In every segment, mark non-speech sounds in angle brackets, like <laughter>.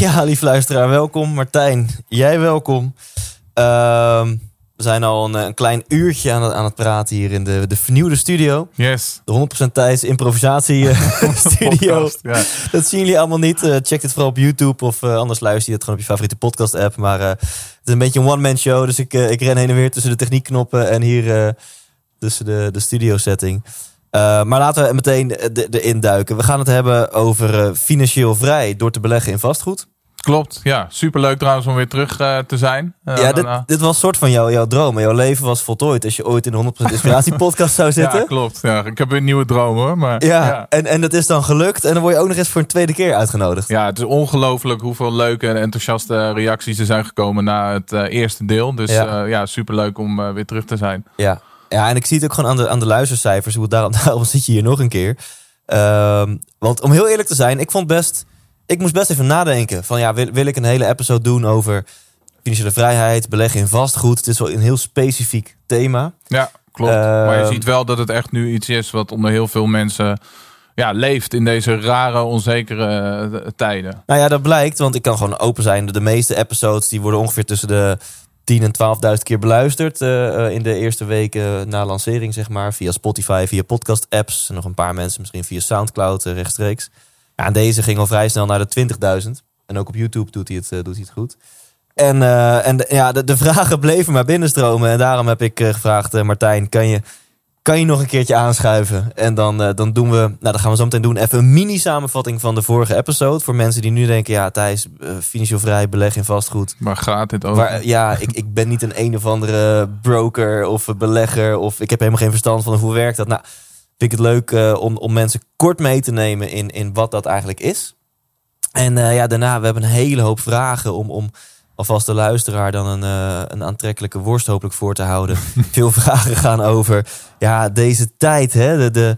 Ja, lief luisteraar, welkom. Martijn, jij welkom. Ehm, we zijn al een, een klein uurtje aan het, aan het praten hier in de, de vernieuwde studio. Yes. De 100% Thijs improvisatie eh, <laughs> studio. Podcast, ja. Dat zien jullie allemaal niet. Eh, check het vooral op YouTube of eh, anders luister je het gewoon op je favoriete podcast app. Maar het is een beetje een one-man show. Dus ik, ik ren heen en weer tussen de techniekknoppen en hier tussen de, de studio setting. Eh, maar laten we meteen erin duiken. We gaan het hebben over eh, financieel vrij door te beleggen in vastgoed. Klopt, ja. Superleuk trouwens om weer terug eh, te zijn. Ja, dit, dit was een soort van jouw, jouw droom. Jouw leven was voltooid als je ooit in de 100% Inspiratie <laughs> podcast zou zitten. ja, klopt. Ja, ik heb weer een nieuwe droom hoor. Maar, Ja, ja. En, en dat is dan gelukt. En dan word je ook nog eens voor een tweede keer uitgenodigd. Ja, het is ongelooflijk hoeveel leuke en enthousiaste reacties er zijn gekomen na het eerste deel. Dus Ja. ja, superleuk om weer terug te zijn. Ja. Ja, en ik zie het ook gewoon aan de, aan de luistercijfers. Hoe het daarom, <laughs> daarom zit je hier nog een keer. Ehm, want om heel eerlijk te zijn, ik vond best... Ik moest best even nadenken. Van ja, wil, wil ik een hele episode doen over financiële vrijheid, beleggen in vastgoed? Het is wel een heel specifiek thema. Ja, klopt. Eh, maar je ziet wel dat het echt nu iets is wat onder heel veel mensen ja, leeft in deze rare, onzekere eh, tijden. Nou ja, dat blijkt, want ik kan gewoon open zijn. De meeste episodes die worden ongeveer tussen de 10 en 12.000 keer beluisterd eh, eh, in de eerste weken na lancering, zeg maar. Via Spotify, via podcast-apps. Nog een paar mensen misschien via Soundcloud eh, rechtstreeks. Ja, en deze ging al vrij snel naar de 20.000. En ook op YouTube doet hij het, doet hij het goed. En, en ja, de, de vragen <laughs> bleven maar binnenstromen. En daarom heb ik gevraagd, Martijn, kan je, kan je nog een keertje aanschuiven? En dan, eh, dan doen we, nou dat gaan we zo meteen doen, even een mini-samenvatting van de vorige episode. Voor mensen die nu denken, ja Thijs, eh, financieel vrij, beleg in vastgoed. Waar gaat dit over? Maar ja, ik, ik ben niet een een of andere broker of belegger. Of ik heb helemaal geen verstand van hoe werkt dat. Nou, vind ik het leuk eh, om, om mensen kort mee te nemen in, in wat dat eigenlijk is. En ja, daarna, we hebben een hele hoop vragen om, om alvast de luisteraar dan een, eh, een aantrekkelijke worst hopelijk voor te houden. <laughs> Veel vragen gaan over ja, deze tijd. Hè? De, de,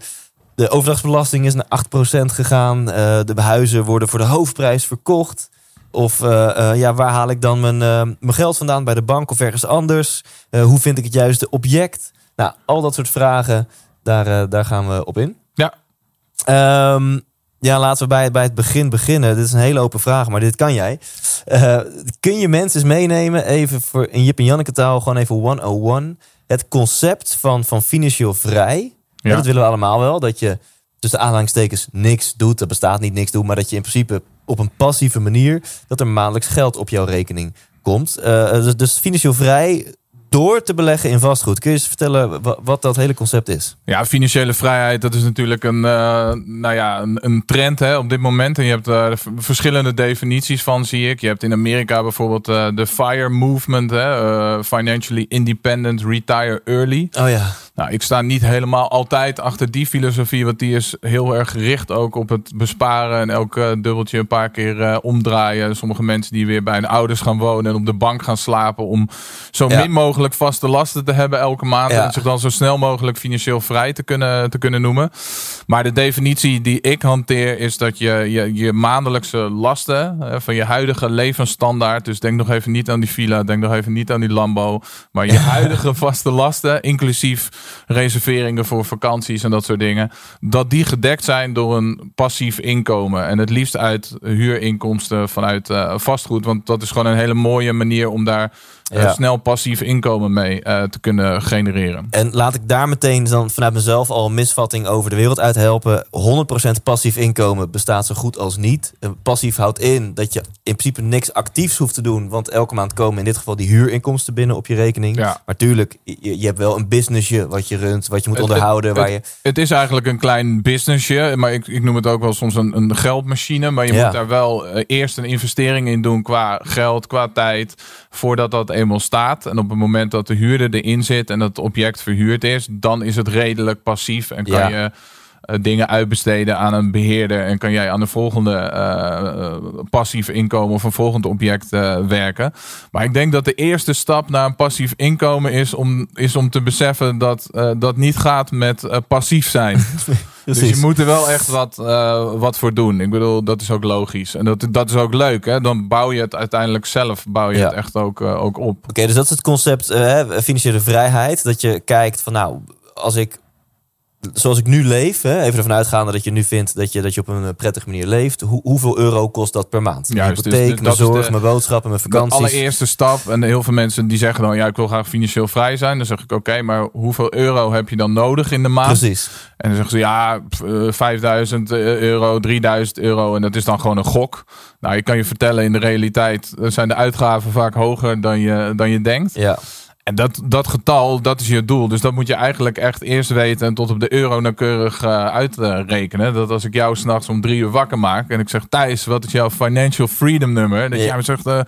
de overdrachtsbelasting is naar 8% gegaan. Eh, de huizen worden voor de hoofdprijs verkocht. Of eh, ja, waar haal ik dan mijn, mijn geld vandaan bij de bank of ergens anders? Hoe vind ik het juiste object? Nou, al dat soort vragen, daar, daar gaan we op in. Ja. Ehm, ja, laten we bij, bij het begin beginnen. Dit is een hele open vraag, maar dit kan jij. Eh, kun je mensen eens meenemen, even voor, in Jip en Janneke taal, gewoon even 101. Het concept van, van financieel vrij. Ja. Dat willen we allemaal wel. Dat je tussen aanhalingstekens niks doet. Dat bestaat niet niks doen. Maar dat je in principe op een passieve manier... dat er maandelijks geld op jouw rekening komt. Eh, dus, dus financieel vrij door te beleggen in vastgoed. Kun je eens vertellen wa- wat dat hele concept is? Ja, financiële vrijheid, dat is natuurlijk een, eh, nou ja, een, een trend hè, op dit moment. En je hebt er verschillende definities van, zie ik. Je hebt in Amerika bijvoorbeeld eh, de FIRE movement, hè, Financially Independent Retire Early. Oh ja. Nou, ik sta niet helemaal altijd achter die filosofie, want die is heel erg gericht ook op het besparen en elk eh, dubbeltje een paar keer eh, omdraaien. Sommige mensen die weer bij hun ouders gaan wonen en op de bank gaan slapen om zo Ja. min mogelijk vaste lasten te hebben elke maand Ja. en zich dan zo snel mogelijk financieel vrij te kunnen, te kunnen noemen. Maar de definitie die ik hanteer is dat je je, je maandelijkse lasten eh, van je huidige levensstandaard, dus denk nog even niet aan die villa, denk nog even niet aan die Lambo, maar je <laughs> huidige vaste lasten, inclusief reserveringen voor vakanties en dat soort dingen, dat die gedekt zijn door een passief inkomen. En het liefst uit huurinkomsten vanuit eh, vastgoed, want dat is gewoon een hele mooie manier om daar Ja. snel passief inkomen mee eh, te kunnen genereren. En laat ik daar meteen dan vanuit mezelf al een misvatting over de wereld uit helpen. 100% passief inkomen bestaat zo goed als niet. Eh, Passief houdt in dat je in principe niks actiefs hoeft te doen. Want elke maand komen in dit geval die huurinkomsten binnen op je rekening. Ja. Maar tuurlijk, je, je hebt wel een businessje wat je runt, wat je moet Het- onderhouden. het- waar je, Het is eigenlijk een klein businessje, maar ik, ik noem het ook wel soms een, een geldmachine. Maar je Ja. moet daar wel eh, eerst een investering in doen qua geld, qua tijd, voordat dat eenmaal staat. En op het moment dat de huurder erin zit en het object verhuurd is, dan is het redelijk passief en kan Ja. je dingen uitbesteden aan een beheerder. En kan jij aan de volgende eh, eh, passief inkomen of een volgend object eh, werken. Maar ik denk dat de eerste stap naar een passief inkomen is om, is om te beseffen dat eh, dat niet gaat met eh, passief zijn. <laughs> Dus je moet er wel echt wat, eh, wat voor doen. Ik bedoel, dat is ook logisch. En dat, dat is ook leuk. Hè? Dan bouw je het uiteindelijk zelf bouw je Ja. het echt ook, eh, ook op. Oké, dus dat is het concept eh, financiële vrijheid. Dat je kijkt van nou, als ik, zoals ik nu leef, hè, even ervan uitgaande dat je nu vindt dat je, dat je op een prettige manier leeft. Hoe, hoeveel euro kost dat per maand? Mijn Juist, dus hypotheek, dat mijn is de- zorg, mijn boodschappen, mijn De vakanties. allereerste stap. En heel veel mensen die zeggen dan, ja, ik wil graag financieel vrij zijn. Dan zeg ik, oké, maar hoeveel euro heb je dan nodig in de maand? Precies. En dan zeggen ze, ja, pff, eh, 5000 euro, 3000 euro. En dat is dan gewoon een gok. Nou, ik kan je vertellen, in de realiteit eh, zijn de uitgaven vaak hoger dan je, dan je denkt. Ja. En dat, dat getal, dat is je doel. Dus dat moet je eigenlijk echt eerst weten en tot op de euro nauwkeurig eh, uitrekenen. Dat als ik jou s'nachts om drie uur wakker maak en ik zeg Thijs, wat is jouw financial freedom nummer? Dat Ja. jij me zegt eh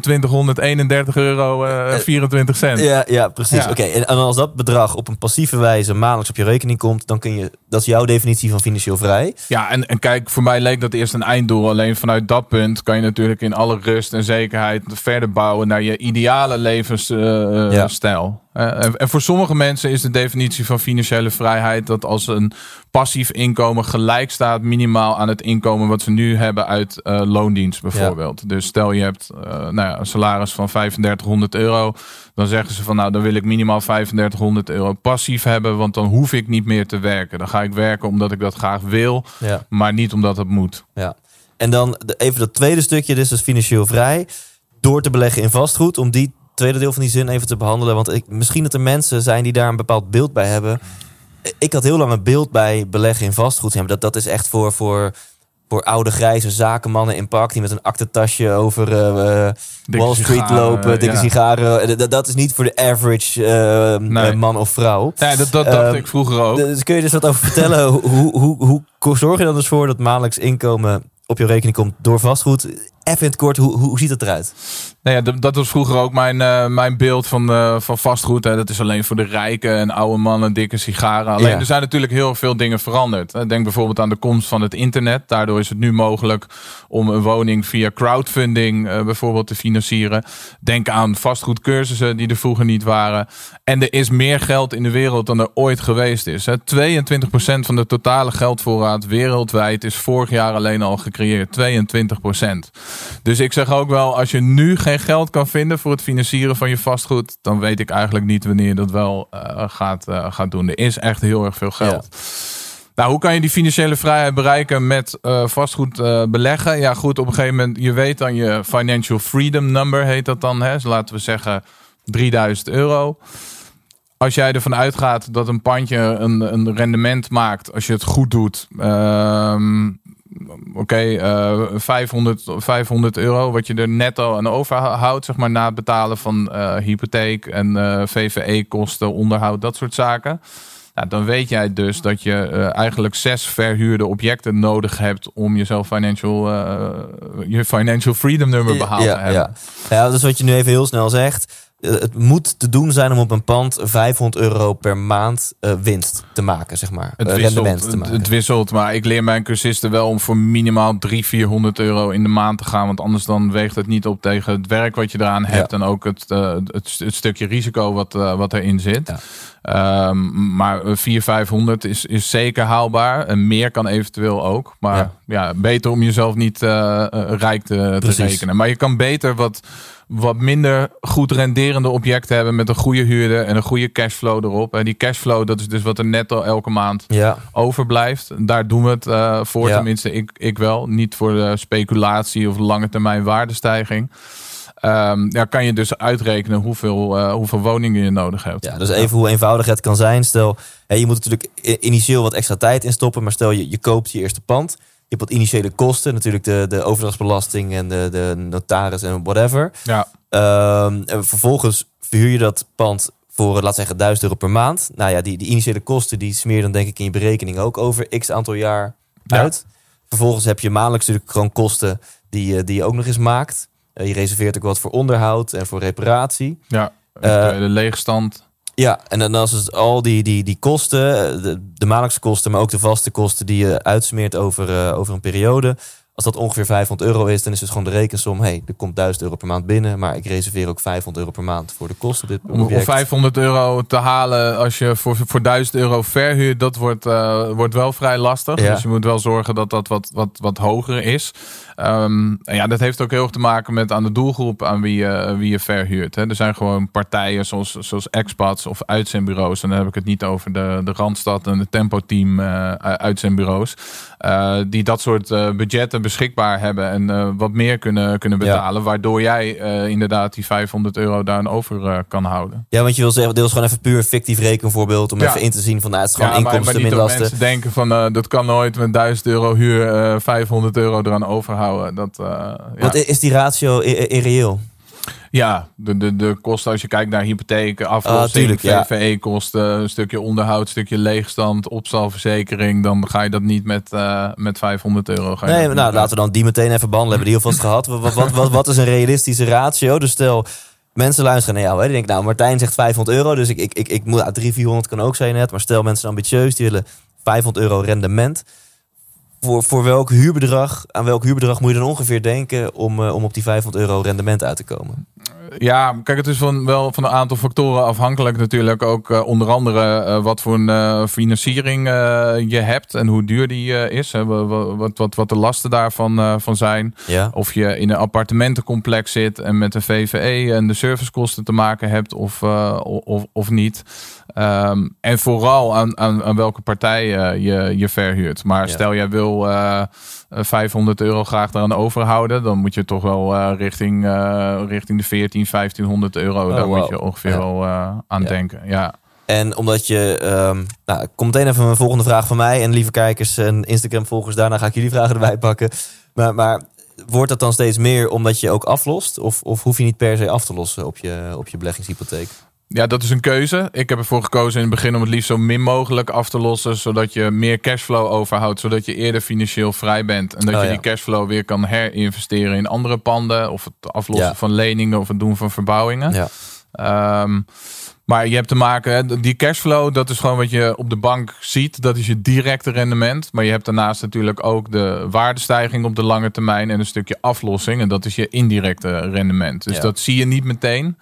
2831 euro eh 24 cent. Ja, ja, precies. Ja. Oké, en en als dat bedrag op een passieve wijze maandelijks op je rekening komt, dan kun je, dat is jouw definitie van financieel vrij. Ja, en, en kijk, voor mij leek dat eerst een einddoel. Alleen vanuit dat punt kan je natuurlijk in alle rust en zekerheid verder bouwen naar je ideale levensstijl. Ja. stijl. Eh, en, en voor sommige mensen is de definitie van financiële vrijheid dat als een passief inkomen gelijk staat minimaal aan het inkomen wat ze nu hebben uit eh, loondienst bijvoorbeeld. Dus stel je hebt eh, nou ja, een salaris van 3500 euro, dan zeggen ze van nou dan wil ik minimaal 3500 euro passief hebben, want dan hoef ik niet meer te werken. Dan ga ik werken omdat ik dat graag wil, Ja. maar niet omdat het moet. Ja. En dan even dat tweede stukje, dus is financieel vrij. Door te beleggen in vastgoed, om die tweede deel van die zin even te behandelen. Want ik, misschien dat er mensen zijn die daar een bepaald beeld bij hebben. Ik had heel lang een beeld bij beleggen in vastgoed. Dat, dat is echt voor, voor, voor oude grijze zakenmannen in pak... die met een aktentasje over Dikke Wall Street sigaren, lopen, dikke ja. sigaren. Eh, Dat, dat is niet voor de average Nee. man of vrouw. Ja, dat, dat dacht Ehm, ik vroeger ook. Dus kun je dus wat over vertellen? hoe, hoe, hoe, hoe zorg je dan dus voor dat maandelijks inkomen op je rekening komt door vastgoed? Even in het kort, hoe, hoe, ziet dat eruit? Nou ja, dat, was vroeger ook mijn, eh, mijn beeld van, eh, van vastgoed. Hè. Dat is alleen voor de rijken en oude mannen, dikke sigaren. Alleen Ja. er zijn natuurlijk heel veel dingen veranderd. Denk bijvoorbeeld aan de komst van het internet. Daardoor is het nu mogelijk om een woning via crowdfunding eh, bijvoorbeeld te financieren. Denk aan vastgoedcursussen die er vroeger niet waren. En er is meer geld in de wereld dan er ooit geweest is. Hè. 22% van de totale geldvoorraad wereldwijd is vorig jaar alleen al gecreëerd. 22%. Dus ik zeg ook wel, als je nu geen geld kan vinden voor het financieren van je vastgoed, dan weet ik eigenlijk niet wanneer je dat wel eh, gaat, eh, gaat doen. Er is echt heel erg veel geld. Nou, hoe kan je die financiële vrijheid bereiken met eh, vastgoed beleggen? Ja, goed, op een gegeven moment, je weet dan je financial freedom number, heet dat dan. Hè? Dus laten we zeggen 3000 euro. Als jij ervan uitgaat dat een pandje een, een rendement maakt, als je het goed doet, ehm, oké, eh, 500, 500 euro, wat je er netto aan overhoudt, zeg maar, na het betalen van eh, hypotheek en eh, VVE-kosten, onderhoud, dat soort zaken. Nou, dan weet jij dus dat je eh, eigenlijk zes verhuurde objecten nodig hebt om jezelf financial, je financial freedom nummer behaald te hebben. Ja. ja, dat is wat je nu even heel snel zegt. Eh, Het moet te doen zijn om op een pand 500 euro per maand eh, winst te maken, zeg maar. Het Eh, wisselt, rendement te maken. het wisselt, maar ik leer mijn cursisten wel om voor minimaal 300, 400 euro in de maand te gaan. Want anders dan weegt het niet op tegen het werk wat je eraan hebt. En ook het, het, het stukje risico wat, wat erin zit. Ja. Ehm, maar 400, 500 is, is zeker haalbaar. En meer kan eventueel ook. Maar Ja. ja, beter om jezelf niet rijk te, te rekenen. Maar je kan beter wat, wat minder goed renderende objecten hebben met een goede huurder en een goede cashflow erop. En die cashflow, dat is dus wat er netto elke maand ja, overblijft. Daar doen we het eh, voor, Ja. tenminste ik, ik wel. Niet voor de speculatie of lange termijn waardestijging. Ehm, ja, kan je dus uitrekenen hoeveel, eh, hoeveel woningen je nodig hebt. ja, dus even hoe eenvoudig het kan zijn. Stel, hè, je moet natuurlijk initieel wat extra tijd instoppen. Maar stel, je, je koopt je eerste pand. Je hebt wat initiële kosten. Natuurlijk de, de overdrachtsbelasting en de, de notaris en whatever. Ja, Ehm, en vervolgens verhuur je dat pand voor, eh, laat zeggen, 1000 euro per maand. Nou ja, die, die initiële kosten, die smeer dan denk ik in je berekening ook over x aantal jaar Ja. uit. Vervolgens heb je maandelijks natuurlijk gewoon kosten die, je- die je ook nog eens maakt. Eh, je reserveert ook wat voor onderhoud en voor reparatie. ja. Eh, de leegstand. Ja, en dan als het al die, die, die kosten, de, de maandelijkse kosten, maar ook de vaste kosten die je uitsmeert over, uh, over een periode. Als dat ongeveer 500 euro is, dan is het gewoon de rekensom. hey, er komt 1000 euro per maand binnen, maar ik reserveer ook 500 euro per maand voor de kosten. Dit om, om 500 euro te halen als je voor, voor 1000 euro verhuurt, dat wordt, uh, wordt wel vrij lastig. Ja. Dus je moet wel zorgen dat dat wat, wat, wat hoger is. Um, ja, dat heeft ook heel erg te maken met aan de doelgroep aan wie je, wie je verhuurt. Hè. Er zijn gewoon partijen zoals, zoals expats of uitzendbureaus. En dan heb ik het niet over de, de Randstad en de Tempo Team uh, uitzendbureaus. Uh, die dat soort budgetten beschikbaar hebben en wat meer kunnen, kunnen betalen. Waardoor jij inderdaad die 500 euro daar over kan houden. Ja, want je wil zeggen, deels gewoon even puur fictief rekenvoorbeeld. Om ja. even in te zien van nou, het is gewoon ja, inkomsten maar, maar minder lasten. mensen denken van dat kan nooit met 1000 euro huur 500 euro eraan overhouden. Dat, ja. Wat is die ratio irreëel? Ja, de, de, de kosten als je kijkt naar hypotheek, aflossing, ah, VVE-kosten, een stukje onderhoud, een stukje leegstand, opstalverzekering, dan ga je dat niet met, uh, met 500 euro. Ga je nee, nou laten we dan die meteen even behandelen. Hebben die alvast gehad? Wat, wat, wat, wat is een realistische ratio? Dus stel, mensen luisteren naar jou. Hè? Die denken, nou, Martijn zegt 500 euro, dus ik, ik, ik, ik moet, nou, 300, 400 kan ook zijn net. Maar stel, mensen ambitieus, die willen 500 euro rendement voor, voor welk huurbedrag, aan welk huurbedrag moet je dan ongeveer denken om, uh, om op die 500 euro rendement uit te komen? Ja, kijk, het is van, wel van een aantal factoren afhankelijk natuurlijk. Ook uh, onder andere uh, wat voor een financiering je hebt en hoe duur die is. Hè, wat, wat, wat de lasten daarvan van zijn. Ja. Of je in een appartementencomplex zit en met de VVE en de servicekosten te maken hebt of, of, of niet. Um, en vooral aan, aan, aan welke partij je, je verhuurt. Maar stel jij wil 500 euro graag eraan overhouden, dan moet je toch wel richting, richting de 14, 1500 euro. Oh, daar moet je ongeveer ja. wel aan ja. denken. Ja. En omdat je. Um, nou, komt meteen even een volgende vraag van mij. En lieve kijkers en Instagram-volgers, daarna ga ik jullie vragen erbij pakken. Maar, maar wordt dat dan steeds meer omdat je ook aflost? Of, of hoef je niet per se af te lossen op je, op je beleggingshypotheek? Ja, dat is een keuze. Ik heb ervoor gekozen in het begin om het liefst zo min mogelijk af te lossen. Zodat je meer cashflow overhoudt. Zodat je eerder financieel vrij bent. En dat Oh, je ja. die cashflow weer kan herinvesteren in andere panden. Of het aflossen Ja. van leningen of het doen van verbouwingen. Ja. Ehm, maar je hebt te maken, hè, die cashflow, dat is gewoon wat je op de bank ziet. Dat is je directe rendement. Maar je hebt daarnaast natuurlijk ook de waardestijging op de lange termijn en een stukje aflossing. En dat is je indirecte rendement. Dus dat zie je niet meteen.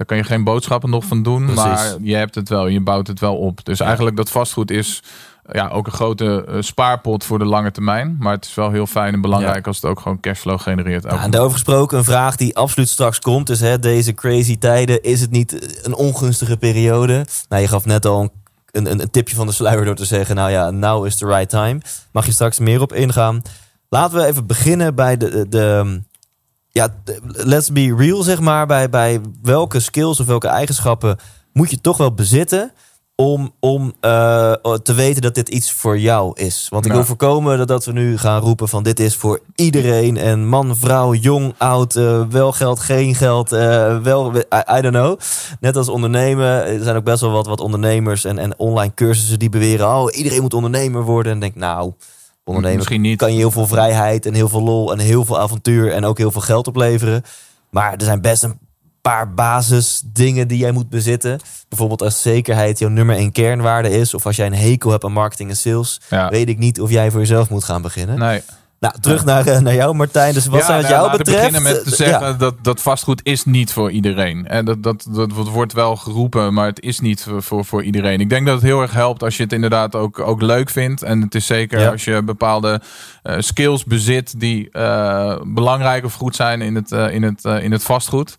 Daar kan je geen boodschappen nog van doen. Precies. Maar je hebt het wel, je bouwt het wel op. Dus eigenlijk dat vastgoed is ja, ook een grote eh, spaarpot voor de lange termijn. Maar het is wel heel fijn en belangrijk als het ook gewoon cashflow genereert. Nou, en daarover gesproken, een vraag die absoluut straks komt. Dus hè, deze crazy tijden, is het niet een ongunstige periode? Nou, je gaf net al een, een, een tipje van de sluier door te zeggen... nou ja, now is the right time. Mag je straks meer op ingaan. Laten we even beginnen bij de, de ja, let's be real, zeg maar. Bij, bij welke skills of welke eigenschappen moet je toch wel bezitten... om, om eh, te weten dat dit iets voor jou is. Want ik wil voorkomen dat, dat we nu gaan roepen van... dit is voor iedereen. En man, vrouw, jong, oud, eh, wel geld, geen geld, eh, wel... I, I don't know. Net als ondernemen. Er zijn ook best wel wat, wat ondernemers en, en online cursussen die beweren... oh, iedereen moet ondernemer worden. En denk, nou... Ondernemen Misschien niet. kan je heel veel vrijheid en heel veel lol en heel veel avontuur en ook heel veel geld opleveren. Maar er zijn best een paar basisdingen die jij moet bezitten. Bijvoorbeeld als zekerheid jouw nummer één kernwaarde is. Of als jij een hekel hebt aan marketing en sales. Ja. Weet ik niet of jij voor jezelf moet gaan beginnen. Nee. Nou, terug naar, eh, naar jou Martijn. Dus wat Ja, zijn wat nou, jou betreft... beginnen met te zeggen ja. dat, dat vastgoed is niet voor iedereen. En dat, dat, dat wordt wel geroepen, maar het is niet voor, voor, voor iedereen. Ik denk dat het heel erg helpt als je het inderdaad ook, ook leuk vindt. En het is zeker Ja. als je bepaalde eh, skills bezit die eh, belangrijk of goed zijn in het, in het, in het vastgoed.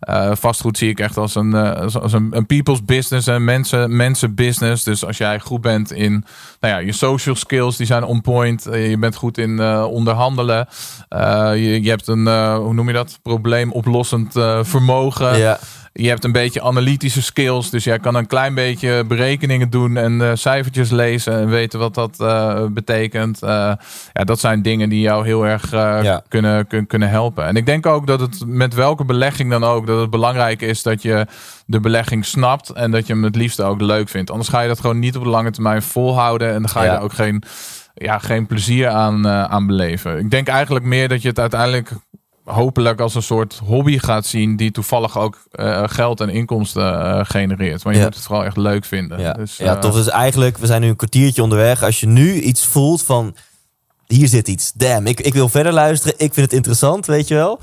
Eh, vastgoed zie ik echt als een, eh, als, een, een people's business en mensen, mensen business. Dus als jij goed bent in nou ja, je social skills, die zijn on point. Eh, je bent goed in onderhandelen. Je, je hebt een, hoe noem je dat? Probleemoplossend vermogen. Ja. Je hebt een beetje analytische skills. Dus jij kan een klein beetje berekeningen doen en eh, cijfertjes lezen en weten wat dat eh, betekent. Eh, ja, dat zijn dingen die jou heel erg Ja. kunnen, kun- kunnen helpen. En ik denk ook dat het met welke belegging dan ook, dat het belangrijk is dat je de belegging snapt en dat je hem het liefst ook leuk vindt. Anders ga je dat gewoon niet op de lange termijn volhouden en dan ga je Ja. er ook geen, ja, geen plezier aan, aan beleven. Ik denk eigenlijk meer dat je het uiteindelijk hopelijk als een soort hobby gaat zien die toevallig ook eh, geld en inkomsten eh, genereert. Maar je Ja. moet het vooral echt leuk vinden. Ja, Dus, ja eh, tof. Dus eigenlijk, we zijn nu een kwartiertje onderweg. Als je nu iets voelt van, hier zit iets. Damn, ik, ik wil verder luisteren. Ik vind het interessant, weet je wel.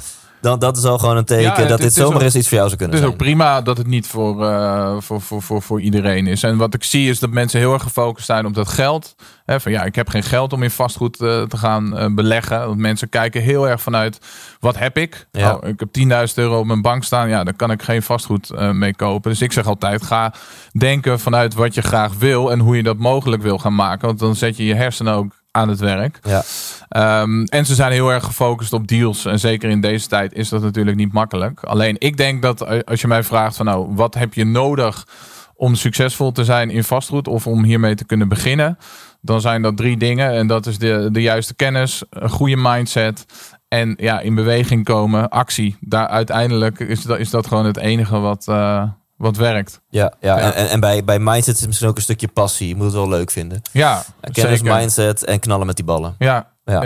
Dan, dat is al gewoon een teken Ja, het- dat het dit zomaar eens iets voor jou zou Het kunnen is ook zijn. prima dat het niet voor, eh, voor, voor, voor, voor iedereen is. En wat ik zie is dat mensen heel erg gefocust zijn op dat geld. Hè, van ja, ik heb geen geld om in vastgoed eh, te gaan eh, beleggen. Want mensen kijken heel erg vanuit, wat heb ik? Ja. Oh, ik heb 10.000 euro op mijn bank staan. Ja, daar kan ik geen vastgoed mee kopen. Dus ik zeg altijd, ga denken vanuit wat je graag wil. En hoe je dat mogelijk wil gaan maken. Want dan zet je je hersenen ook aan het werk. Ja. Ehm, en ze zijn heel erg gefocust op deals. En zeker in deze tijd is dat natuurlijk niet makkelijk. Alleen ik denk dat eh, als je mij vraagt van nou, wat heb je nodig om succesvol te zijn in vastgoed of om hiermee te kunnen beginnen? Dan zijn dat drie dingen. En dat is de, de juiste kennis, een goede mindset en ja, in beweging komen, actie. Daar uiteindelijk is dat, is dat gewoon het enige wat, eh, wat werkt. Ja, ja, Ja. En, en, bij, bij mindset is het misschien ook een stukje passie. Je moet het wel leuk vinden. Ja, Kennis, zeker. mindset en knallen met die ballen. Ja, Ja. ja.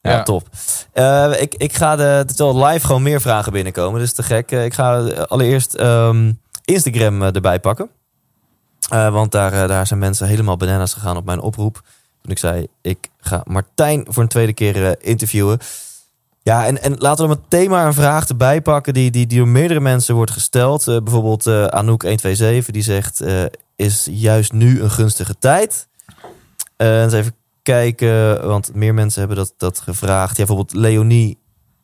ja, Ja, top. Eh, ik, ik ga de, terwijl live gewoon meer vragen binnenkomen. Dus te gek. Eh, ik ga allereerst ehm, Instagram eh, erbij pakken. Want daar, daar zijn mensen helemaal bananas gegaan op mijn oproep. Toen ik zei, ik ga Martijn voor een tweede keer interviewen. Ja, en, en laten we meteen maar een vraag erbij pakken die, die, die door meerdere mensen wordt gesteld. Eh, bijvoorbeeld eh Anouk127, die zegt, eh, is juist nu een gunstige tijd? Eens even kijken, want meer mensen hebben dat, dat gevraagd. Ja, bijvoorbeeld Leonie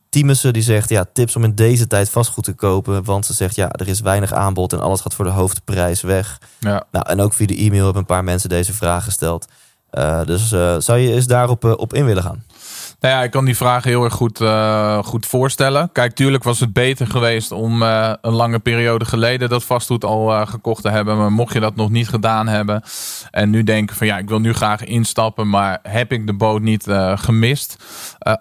Tiemussen, die zegt, ja, tips om in deze tijd vastgoed te kopen. Want ze zegt, ja, er is weinig aanbod en alles gaat voor de hoofdprijs weg. ja. Nou, en ook via de e-mail hebben een paar mensen deze vraag gesteld. Dus zou je eens daarop op in willen gaan? Nou ja, ik kan die vraag heel erg goed, eh, goed voorstellen. Kijk, tuurlijk was het beter geweest om eh, een lange periode geleden dat vastgoed al eh, gekocht te hebben. Maar mocht je dat nog niet gedaan hebben en nu denken van ja, ik wil nu graag instappen, maar heb ik de boot niet gemist?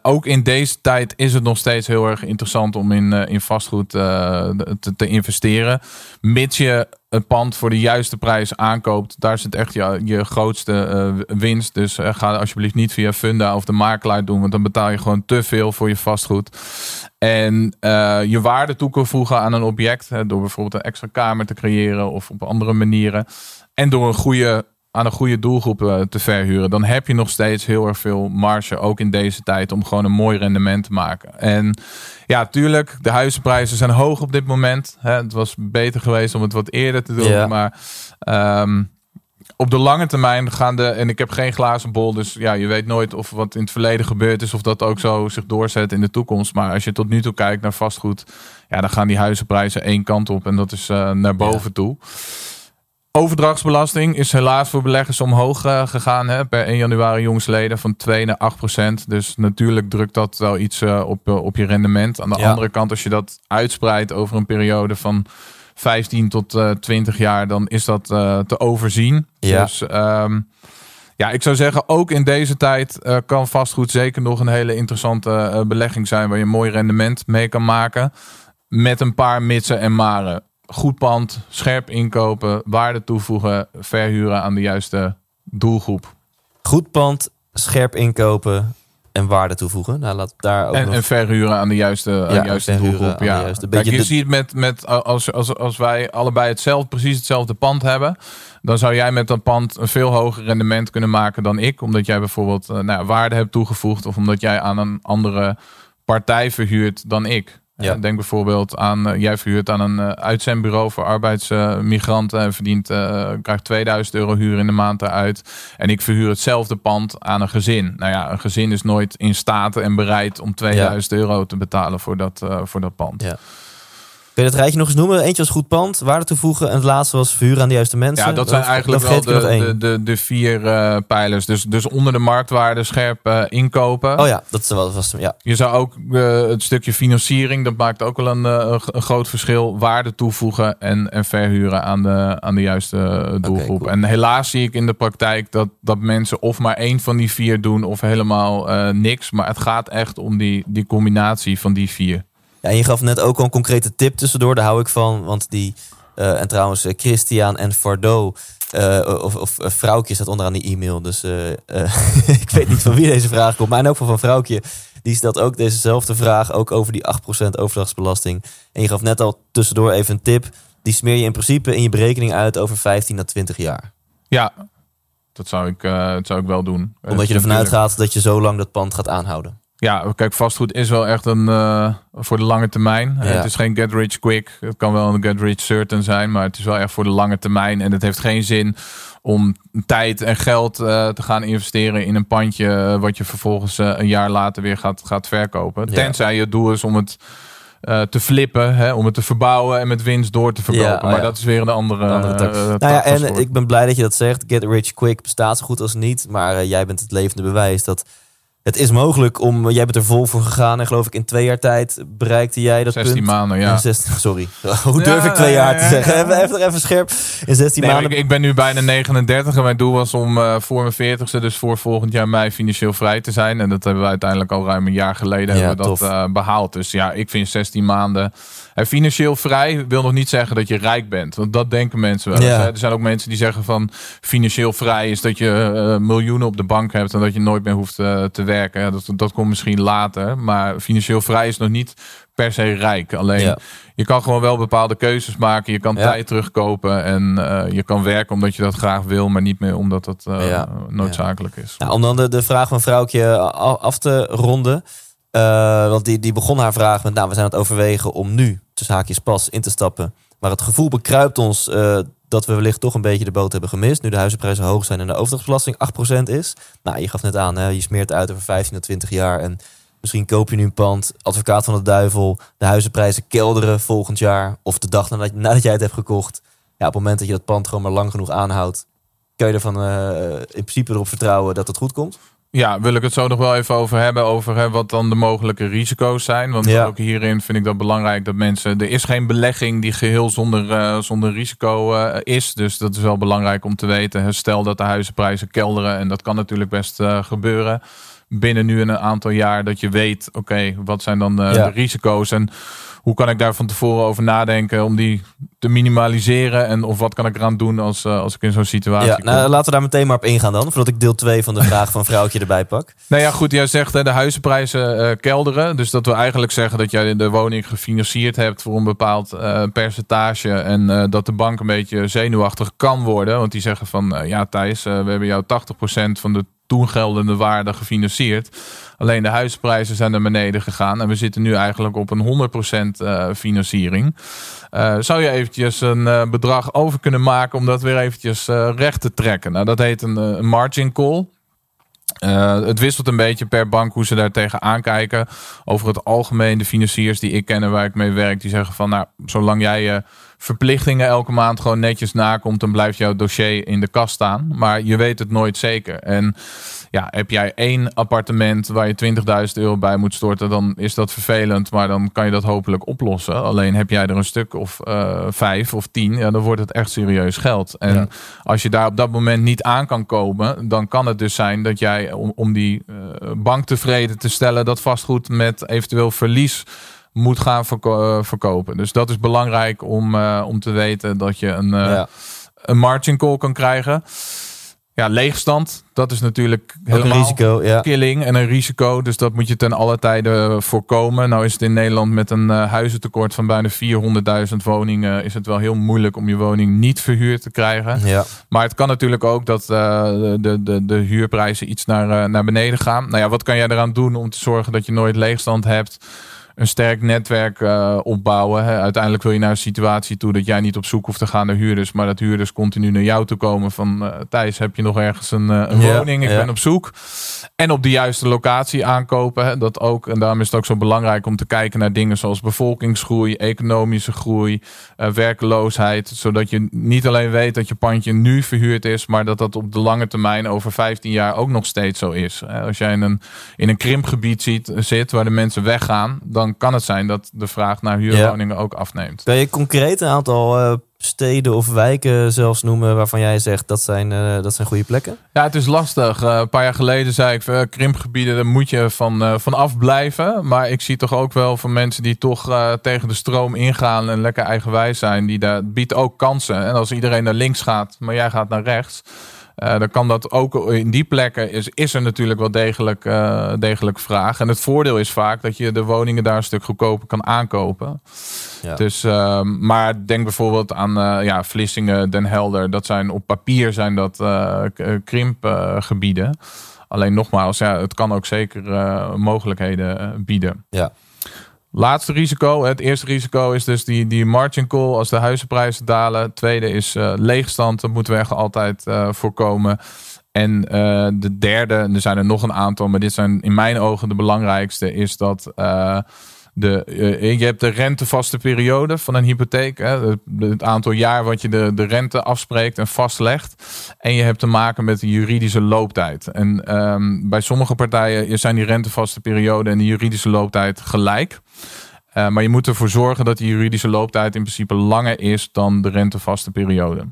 Ook in deze tijd is het nog steeds heel erg interessant om in, in vastgoed te, te investeren. Mits je een pand voor de juiste prijs aankoopt, daar zit echt je, je grootste eh, winst. Dus eh, ga alsjeblieft niet via Funda of de makelaar doen, want dan betaal je gewoon te veel voor je vastgoed. En eh, je waarde toe kunnen voegen aan een object, hè, door bijvoorbeeld een extra kamer te creëren of op andere manieren. En door een goede, aan een goede doelgroep eh, te verhuren, dan heb je nog steeds heel erg veel marge, ook in deze tijd, om gewoon een mooi rendement te maken. En ja, tuurlijk, de huizenprijzen zijn hoog op dit moment. Hè. Het was beter geweest om het wat eerder te doen, maar ehm, op de lange termijn gaan de, en ik heb geen glazen bol, dus ja, je weet nooit of wat in het verleden gebeurd is, of dat ook zo zich doorzet in de toekomst. Maar als je tot nu toe kijkt naar vastgoed, ja, dan gaan die huizenprijzen één kant op en dat is eh, naar boven toe. Overdrachtsbelasting is helaas voor beleggers omhoog eh, gegaan. Hè, per 1 januari jongsleden van 2 naar 8 procent. Dus natuurlijk drukt dat wel iets eh, op, eh, op je rendement. Aan de Ja. andere kant, als je dat uitspreidt over een periode van 15 tot eh 20 jaar, dan is dat te overzien. Ja. Dus ehm, ja, ik zou zeggen, ook in deze tijd kan vastgoed zeker nog een hele interessante belegging zijn waar je een mooi rendement mee kan maken. Met een paar mitsen en maren. Goed pand, scherp inkopen, waarde toevoegen, verhuren aan de juiste doelgroep. Goed pand, scherp inkopen en waarde toevoegen. Nou, laat daar ook En, nog... en verhuren aan de juiste, aan de juiste doelgroep. Ja. juiste- Kijk, beetje je de- ziet met, met als, als, als wij allebei hetzelfde, precies hetzelfde pand hebben, dan zou jij met dat pand een veel hoger rendement kunnen maken dan ik. Omdat jij bijvoorbeeld eh, nou, waarde hebt toegevoegd of omdat jij aan een andere partij verhuurt dan ik. Ja. Eh, Denk bijvoorbeeld aan, eh, jij verhuurt aan een eh, uitzendbureau voor arbeidsmigranten en verdient, krijgt 2000 euro huur in de maand eruit. En ik verhuur hetzelfde pand aan een gezin. Nou ja, een gezin is nooit in staat en bereid om 2000 euro te betalen voor dat, voor dat pand. Ja. Kun je dat rijtje nog eens noemen? Eentje was goed pand, waarde toevoegen. En het laatste was verhuren aan de juiste mensen. Ja, dat zijn eigenlijk wel de, de, de, de vier eh, pijlers. Dus, dus onder de marktwaarde scherp eh, inkopen. Oh ja, dat is wel was ja. Je zou ook eh, het stukje financiering, dat maakt ook wel een, groot verschil. Waarde toevoegen en, en verhuren aan de, aan de juiste doelgroep. cool. En helaas zie ik in de praktijk dat, dat mensen of maar één van die vier doen of helemaal niks. Maar het gaat echt om die, die combinatie van die vier. Ja, en je gaf net ook al een concrete tip tussendoor. Daar hou ik van. Want die, eh, en trouwens, eh, Christian en Fardo, eh, of, of Vrouwtje staat onderaan die e-mail. Dus <laughs> ik weet niet van wie deze vraag komt. Maar in elk geval van Vrouwtje. die stelt ook dezezelfde vraag, ook over die 8% overdrachtsbelasting. En je gaf net al tussendoor even een tip. Die smeer je in principe in je berekening uit over 15 à 20 jaar. Ja, dat zou ik, dat zou ik wel doen. Omdat je ervan uitgaat dat je zo lang dat pand gaat aanhouden. Ja, kijk, vastgoed is wel echt een uh, voor de lange termijn. Ja. Het is geen get rich quick. Het kan wel een get rich certain zijn, maar het is wel echt voor de lange termijn. En het heeft geen zin om tijd en geld uh, te gaan investeren in een pandje wat je vervolgens een jaar later weer gaat, gaat verkopen. Tenzij je doel is om het te flippen, hè, om het te verbouwen en met winst door te verkopen. Ja, oh maar dat is weer een andere. Een andere uh, nou ja, en ik ben blij dat je dat zegt. Get rich quick bestaat zo goed als niet. Maar jij bent het levende bewijs dat het is mogelijk om, jij bent er vol voor gegaan en geloof ik in twee jaar tijd bereikte jij dat 16 punt. maanden, ja. 16, <laughs> sorry, <laughs> hoe durf ik twee jaar te zeggen? Even, even, even scherp. In 16 nee, maanden. Ik, ik, ben nu bijna 39 en mijn doel was om uh, voor mijn 40ste, dus voor volgend jaar mei financieel vrij te zijn. En dat hebben we uiteindelijk al ruim een jaar geleden hebben we dat uh, behaald. Dus ja, ik vind 16 maanden en financieel vrij wil nog niet zeggen dat je rijk bent. Want dat denken mensen wel. Ja. Er zijn ook mensen die zeggen van financieel vrij is dat je uh, miljoenen op de bank hebt en dat je nooit meer hoeft uh, te werken. Dat, dat komt misschien later. Maar financieel vrij is nog niet per se rijk. Alleen ja. je kan gewoon wel bepaalde keuzes maken. Je kan ja. tijd terugkopen en uh, je kan werken omdat je dat graag wil, maar niet meer omdat dat noodzakelijk is. Nou, om dan de, de vraag van vrouwtje af te ronden. Uh, want die, die begon haar vraag met, nou, we zijn aan het overwegen om nu, tussen haakjes pas, in te stappen. Maar het gevoel bekruipt ons uh, dat we wellicht toch een beetje de boot hebben gemist. Nu de huizenprijzen hoog zijn en de overdrachtsbelasting 8% is. Nou, je gaf net aan, hè, je smeert uit over 15 à 20 jaar. En misschien koop je nu een pand, advocaat van de duivel. De huizenprijzen kelderen volgend jaar. Of de dag nadat, nadat jij het hebt gekocht. Ja, op het moment dat je dat pand gewoon maar lang genoeg aanhoudt. Kun je ervan uh, in principe erop vertrouwen dat het goed komt? Ja, wil ik het zo nog wel even over hebben. Over hè, wat dan de mogelijke risico's zijn. Want ja. ook hierin vind ik dat belangrijk dat mensen. Er is geen belegging die geheel zonder, uh, zonder risico uh, is. Dus dat is wel belangrijk om te weten. Stel dat de huizenprijzen kelderen. En dat kan natuurlijk best uh, gebeuren. Binnen nu een aantal jaar dat je weet. Oké, okay, wat zijn dan ja. de risico's? En hoe kan ik daar van tevoren over nadenken om die te minimaliseren? En of wat kan ik eraan doen als, uh, als ik in zo'n situatie ja, kom? Nou, laten we daar meteen maar op ingaan dan. Voordat ik deel 2 van de <laughs> vraag van vrouwtje erbij pak. Nou ja, goed. Jij zegt hè, de huizenprijzen uh, kelderen. Dus dat we eigenlijk zeggen dat jij de woning gefinancierd hebt voor een bepaald uh, percentage. En dat de bank een beetje zenuwachtig kan worden. Want die zeggen van ja Thijs, we hebben jou 80% van de toen geldende waarde gefinancierd. Alleen de huisprijzen zijn naar beneden gegaan. En we zitten nu eigenlijk op een 100% uh, financiering. Uh, zou je eventjes een uh, bedrag over kunnen maken om dat weer eventjes recht te trekken? Nou, dat heet een, een margin call. Het wisselt een beetje per bank hoe ze daar tegen aankijken. Over het algemeen, de financiers die ik ken en waar ik mee werk, die zeggen van nou, zolang jij je verplichtingen elke maand gewoon netjes nakomt, dan blijft jouw dossier in de kast staan. Maar je weet het nooit zeker. En ja, heb jij één appartement waar je 20.000 euro bij moet storten, dan is dat vervelend, maar dan kan je dat hopelijk oplossen. Alleen heb jij er een stuk of uh, vijf of tien, ja, dan wordt het echt serieus geld. En ja. als je daar op dat moment niet aan kan komen, dan kan het dus zijn dat jij, om, om die uh, bank tevreden te stellen, dat vastgoed met eventueel verlies moet gaan verko uh, verkopen. Dus dat is belangrijk om, uh, om te weten dat je een, uh, ja. een margin call kan krijgen. Ja, leegstand, dat is natuurlijk helemaal een risico, ja. killing en een risico. Dus dat moet je ten alle tijden voorkomen. Nou is het in Nederland met een uh, huizentekort van bijna 400.000 woningen... is het wel heel moeilijk om je woning niet verhuurd te krijgen. Ja. Maar het kan natuurlijk ook dat uh, de, de, de huurprijzen iets naar, uh, naar beneden gaan. Nou ja, wat kan jij eraan doen om te zorgen dat je nooit leegstand hebt een sterk netwerk uh, opbouwen. Hè. Uiteindelijk wil je naar een situatie toe dat jij niet op zoek hoeft te gaan naar huurders, maar dat huurders continu naar jou toe komen van uh, Thijs, heb je nog ergens een, uh, een ja, woning? Ik ben op zoek. En op de juiste locatie aankopen. Hè. Dat ook, en daarom is het ook zo belangrijk om te kijken naar dingen zoals bevolkingsgroei, economische groei, werkloosheid. Zodat je niet alleen weet dat je pandje nu verhuurd is, maar dat dat op de lange termijn over 15 jaar ook nog steeds zo is. Hè. Als jij in een, in een krimpgebied ziet, zit waar de mensen weggaan, dan kan het zijn dat de vraag naar huurwoningen ja. ook afneemt. Kun je concreet een aantal uh, steden of wijken zelfs noemen waarvan jij zegt dat zijn, uh, dat zijn goede plekken? Ja, het is lastig. Uh, een paar jaar geleden zei ik, uh, krimpgebieden, daar moet je van, van afblijven. Maar ik zie toch ook wel van mensen die toch tegen de stroom ingaan en lekker eigenwijs zijn. Die daar biedt ook kansen. En als iedereen naar links gaat, maar jij gaat naar rechts Uh, dan kan dat ook in die plekken is, is er natuurlijk wel degelijk, uh, degelijk vraag. En het voordeel is vaak dat je de woningen daar een stuk goedkoper kan aankopen. Ja. Dus, uh, maar denk bijvoorbeeld aan uh, ja, Vlissingen, Den Helder. Dat zijn op papier zijn dat krimpgebieden. Alleen nogmaals, ja, het kan ook zeker mogelijkheden bieden. Ja. Laatste risico. Het eerste risico is dus die, die margin call als de huizenprijzen dalen. Het tweede is uh, leegstand. Dat moeten we echt altijd uh, voorkomen. En uh, de derde, er zijn er nog een aantal, maar dit zijn in mijn ogen de belangrijkste, is dat de, uh, je hebt de rentevaste periode van een hypotheek. Hè, het, aantal jaar wat je de, de rente afspreekt en vastlegt. En je hebt te maken met de juridische looptijd. En um, bij sommige partijen zijn die rentevaste periode en de juridische looptijd gelijk. Uh, maar je moet ervoor zorgen dat die juridische looptijd in principe langer is dan de rentevaste periode.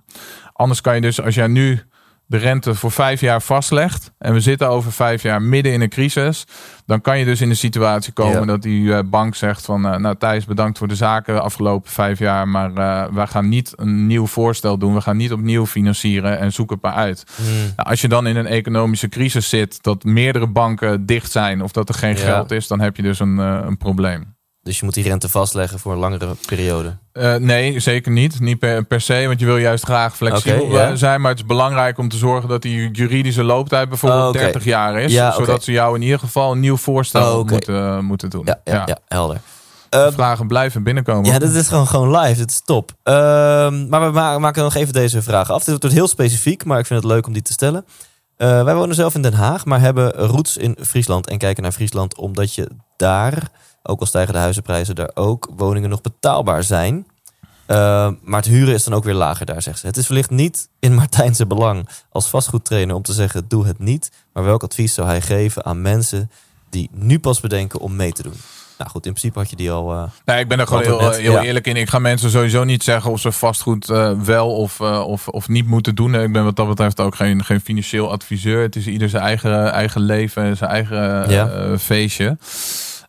Anders kan je dus, als jij nu de rente voor vijf jaar vastlegt. en we zitten over vijf jaar midden in een crisis. dan kan je dus in de situatie komen dat die eh, bank zegt: van uh, Nou, Thijs, bedankt voor de zaken de afgelopen vijf jaar. maar uh, wij gaan niet een nieuw voorstel doen. We gaan niet opnieuw financieren en zoek het maar uit. Hmm. Nou, als je dan in een economische crisis zit. dat meerdere banken dicht zijn. of dat er geen geld is, dan heb je dus een, een probleem. Dus je moet die rente vastleggen voor een langere periode? Uh, nee, zeker niet. Niet per, per, se, want je wil juist graag flexibel okay, zijn. Maar het is belangrijk om te zorgen dat die juridische looptijd bijvoorbeeld oh, okay. 30 jaar is. Ja, zodat ze jou in ieder geval een nieuw voorstel oh, moeten, uh, moeten doen. Ja, ja, ja. helder. Uh, vragen blijven binnenkomen. Ja, dat is gewoon, gewoon live. Dat is top. Ehm, maar we maken nog even deze vragen af. Dit wordt heel specifiek, maar ik vind het leuk om die te stellen. Uh, wij wonen zelf in Den Haag, maar hebben roots in Friesland. En kijken naar Friesland omdat je daar ook al stijgen de huizenprijzen daar ook, woningen nog betaalbaar zijn. Uh, maar het huren is dan ook weer lager daar, zegt ze. Het is wellicht niet in Martijnse belang als vastgoedtrainer om te zeggen: doe het niet. Maar welk advies zou hij geven aan mensen die nu pas bedenken om mee te doen? Nou goed, in principe had je die al. Uh, nee, ik ben er gewoon heel, heel eerlijk in. Ik ga mensen sowieso niet zeggen of ze vastgoed uh, wel of, uh, of, of niet moeten doen. Ik ben wat dat betreft ook geen, geen financieel adviseur. Het is ieder zijn eigen, eigen leven, zijn eigen ja. feestje.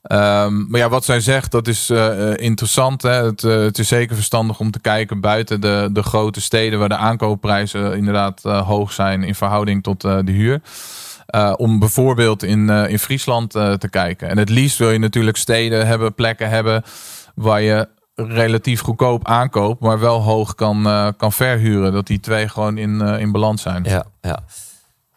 Um, maar ja, wat zij zegt, dat is uh, interessant. Hè? Het, uh, het, is zeker verstandig om te kijken buiten de, de grote steden waar de aankoopprijzen inderdaad hoog zijn in verhouding tot de huur. om bijvoorbeeld in, in Friesland te kijken. En het liefst wil je natuurlijk steden hebben, plekken hebben waar je relatief goedkoop aankoopt, maar wel hoog kan, kan verhuren. Dat die twee gewoon in, in balans zijn. Ja, ja.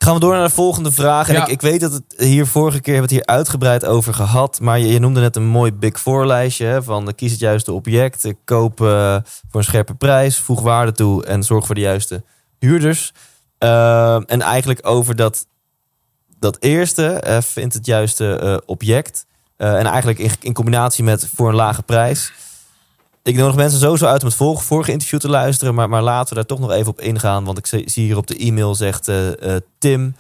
Gaan we door naar de volgende vraag. En ik, ik, weet dat het hier vorige keer hebben we het hier uitgebreid over gehad. Maar je, je noemde net een mooi Big Four lijstje. Hè, van kies het juiste object. Koop uh, voor een scherpe prijs. Voeg waarde toe. En zorg voor de juiste huurders. Uh, en eigenlijk over dat, dat eerste. Uh, vindt het juiste object. en eigenlijk in, in combinatie met voor een lage prijs. Ik nodig mensen sowieso uit om het vorige, vorige interview te luisteren. Maar, maar laten we daar toch nog even op ingaan. Want ik zie hier op de e-mail zegt uh, Tim.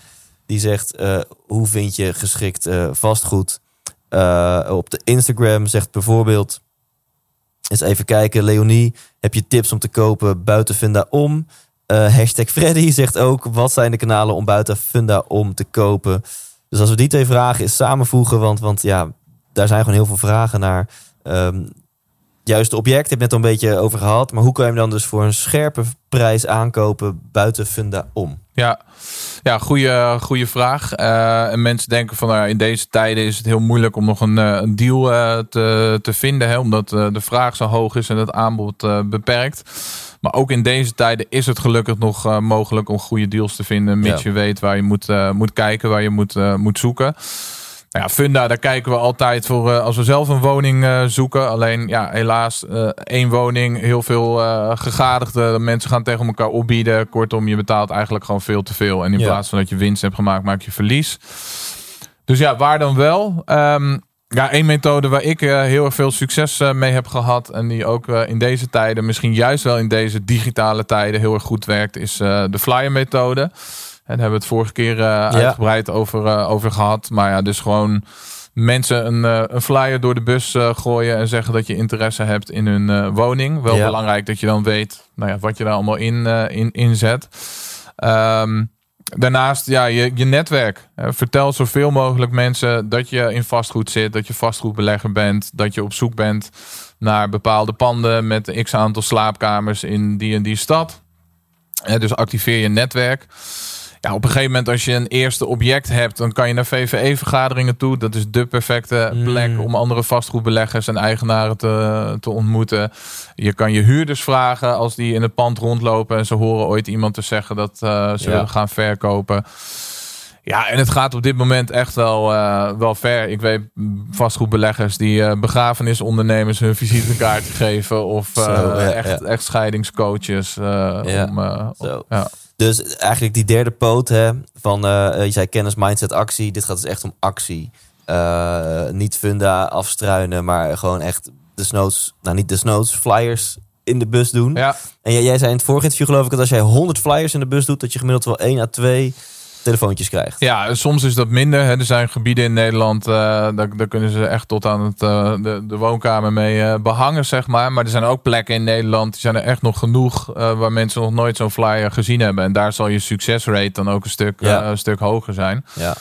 Die zegt, uh, hoe vind je geschikt vastgoed? op de Instagram zegt bijvoorbeeld... Eens even kijken, Leonie. Heb je tips om te kopen buiten Funda om? hashtag Freddy zegt ook... Wat zijn de kanalen om buiten Funda om te kopen? Dus als we die twee vragen eens samenvoegen... Want, want ja, daar zijn gewoon heel veel vragen naar... Um, juiste object, heb net al een beetje over gehad. Maar hoe kan je hem dan dus voor een scherpe prijs aankopen buiten Funda om? Ja, ja goede, goede vraag. Uh, en mensen denken van nou, in deze tijden is het heel moeilijk om nog een, eh, een deal uh, te, te vinden. Hè, omdat de vraag zo hoog is en het aanbod beperkt. Maar ook in deze tijden is het gelukkig nog mogelijk om goede deals te vinden. Mits je weet waar je moet, moet kijken, waar je moet, moet zoeken. Nou ja, Funda, daar kijken we altijd voor uh, als we zelf een woning uh, zoeken. Alleen ja, helaas uh, één woning, heel veel gegadigde mensen gaan tegen elkaar opbieden. Kortom, je betaalt eigenlijk gewoon veel te veel. En in plaats van dat je winst hebt gemaakt, maak je verlies. Dus ja, waar dan wel? Um, ja, één methode waar ik heel erg veel succes mee heb gehad. En die ook in deze tijden, misschien juist wel in deze digitale tijden, heel erg goed werkt, is de flyer methode. En hebben we het vorige keer uh, uitgebreid over, uh, over gehad. Maar ja, dus gewoon mensen een, uh, een flyer door de bus gooien en zeggen dat je interesse hebt in hun woning. Wel belangrijk dat je dan weet nou ja, wat je daar allemaal in, in inzet. Um, daarnaast, ja, je, je netwerk. vertel zoveel mogelijk mensen dat je in vastgoed zit, dat je vastgoedbelegger bent, dat je op zoek bent naar bepaalde panden met x aantal slaapkamers in die en die stad. dus activeer je netwerk. Ja, op een gegeven moment als je een eerste object hebt, dan kan je naar VVE-vergaderingen toe. Dat is de perfecte Mm. plek om andere vastgoedbeleggers en eigenaren te, te ontmoeten. Je kan je huurders vragen als die in het pand rondlopen en ze horen ooit iemand te zeggen dat eh, ze Ja. gaan verkopen. Ja, en het gaat op dit moment echt wel, eh, wel ver. Ik weet mm, vastgoedbeleggers die eh begrafenisondernemers hun visitekaartje <laughs> geven. Of Zo, ja, echt, ja. echt scheidingscoaches. Ja, om, ja. Dus eigenlijk die derde poot hè, van, eh, je zei kennis, mindset, actie. Dit gaat dus echt om actie. Eh, niet funda afstruinen, maar gewoon echt desnoods, nou niet desnoods, flyers in de bus doen. ja, En jij, jij zei in het vorige interview geloof ik dat als jij 100 flyers in de bus doet, dat je gemiddeld wel 1 à 2 telefoontjes krijgt. Ja, soms is dat minder. Hè. Er zijn gebieden in Nederland, eh, daar, daar kunnen ze echt tot aan het, eh, de, de woonkamer mee eh, behangen, zeg maar. Maar er zijn ook plekken in Nederland, die zijn er echt nog genoeg, waar mensen nog nooit zo'n flyer gezien hebben. En daar zal je succesrate dan ook een stuk, Ja. een stuk hoger zijn. Ja.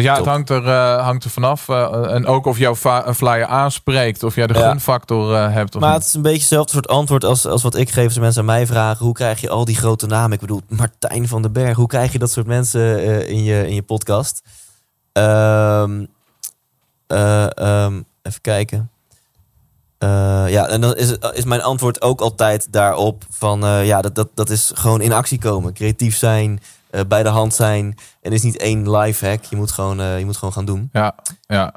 Dus ja, Top. het hangt er, eh, hangt er vanaf. eh, en ook of jouw flyer aanspreekt, of jij de Ja. gunfactor eh, hebt of Maar niet. het is een beetje hetzelfde soort antwoord als, als wat ik geef als mensen aan mij vragen. Hoe krijg je al die grote namen? Ik bedoel, Martijn van den Berg. Hoe krijg je dat soort mensen in, je, in je podcast? Ehm, eh, ehm, even kijken. Ja, en dan is, is mijn antwoord ook altijd daarop van... ja, dat, dat, dat is gewoon in actie komen. Creatief zijn, eh, bij de hand zijn. En is niet één life hack. Je moet gewoon, eh, je moet gewoon gaan doen. Ja, ja.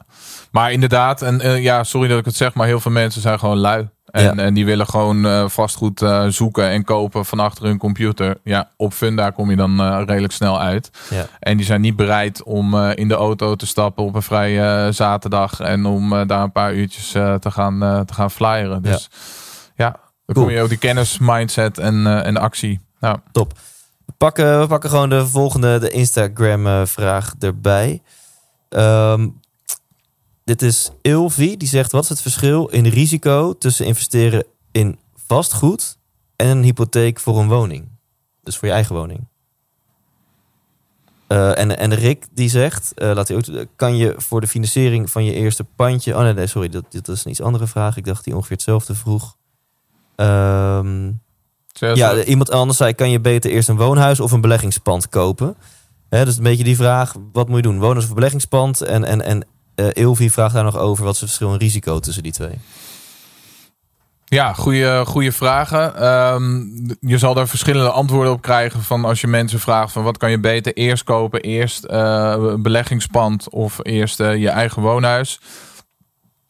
Maar inderdaad, en eh, ja, sorry dat ik het zeg, maar heel veel mensen zijn gewoon lui. En, Ja. en die willen gewoon vastgoed zoeken en kopen van achter hun computer. Ja, op Funda kom je dan redelijk snel uit. Ja. En die zijn niet bereid om in de auto te stappen op een vrije zaterdag. En om daar een paar uurtjes te, gaan, te gaan flyeren. Dus ja, dan Cool. kom je ook die kennis, mindset en, en actie. Top. Pakken, we pakken gewoon de volgende, de Instagram-vraag erbij. Ehm, dit is Ilvi, die zegt... Wat is het verschil in risico tussen investeren in vastgoed... en een hypotheek voor een woning? Dus voor je eigen woning. Eh, en, en Rick die zegt, eh, laat hij ook, kan je voor de financiering van je eerste pandje... Oh nee, nee sorry, dat, dit is een iets andere vraag. Ik dacht die ongeveer hetzelfde vroeg. Ehm ja, iemand anders zei: kan je beter eerst een woonhuis of een beleggingspand kopen? Hè, dus een beetje die vraag: wat moet je doen? Woonhuis of beleggingspand? En, en, en eh Ilvi vraagt daar nog over: wat is het verschil in risico tussen die twee? Ja, goede, goede vragen. Ehm, je zal daar verschillende antwoorden op krijgen van als je mensen vraagt van wat kan je beter eerst kopen, eerst eh, een beleggingspand of eerst eh, je eigen woonhuis.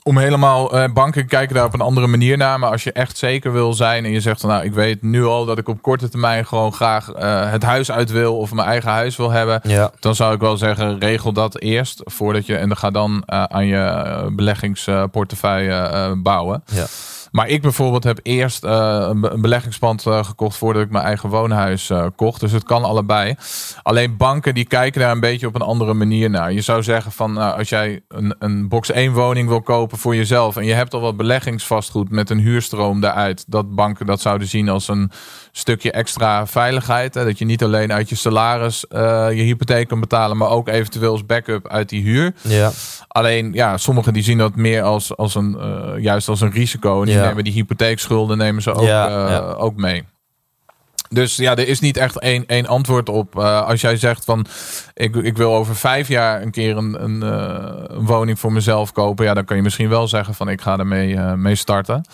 Om helemaal, eh, banken kijken daar op een andere manier naar. Maar als je echt zeker wil zijn en je zegt van nou ik weet nu al dat ik op korte termijn gewoon graag eh, het huis uit wil of mijn eigen huis wil hebben. Ja, Dan zou ik wel zeggen, regel dat eerst voordat je. En dan ga dan eh, aan je beleggingsportefeuille eh, bouwen. ja. Maar ik bijvoorbeeld heb eerst eh, een be- een beleggingspand eh, gekocht voordat ik mijn eigen woonhuis eh, kocht. Dus het kan allebei. Alleen banken die kijken daar een beetje op een andere manier naar. Je zou zeggen van als jij een, een box 1 woning wil kopen voor jezelf. En je hebt al wat beleggingsvastgoed met een huurstroom daaruit. Dat banken dat zouden zien als een stukje extra veiligheid. Hè? Dat je niet alleen uit je salaris je hypotheek kan betalen. Maar ook eventueel als backup uit die huur. ja. Alleen, ja, sommigen die zien dat meer als, als een, juist als een risico. En die Ja. Nemen die hypotheekschulden nemen ze ook, eh, ook mee. Dus ja, er is niet echt één, één antwoord op. Eh, als jij zegt van, ik, ik wil over vijf jaar een keer een, een, eh, een woning voor mezelf kopen. Ja, dan kan je misschien wel zeggen van, ik ga ermee mee starten.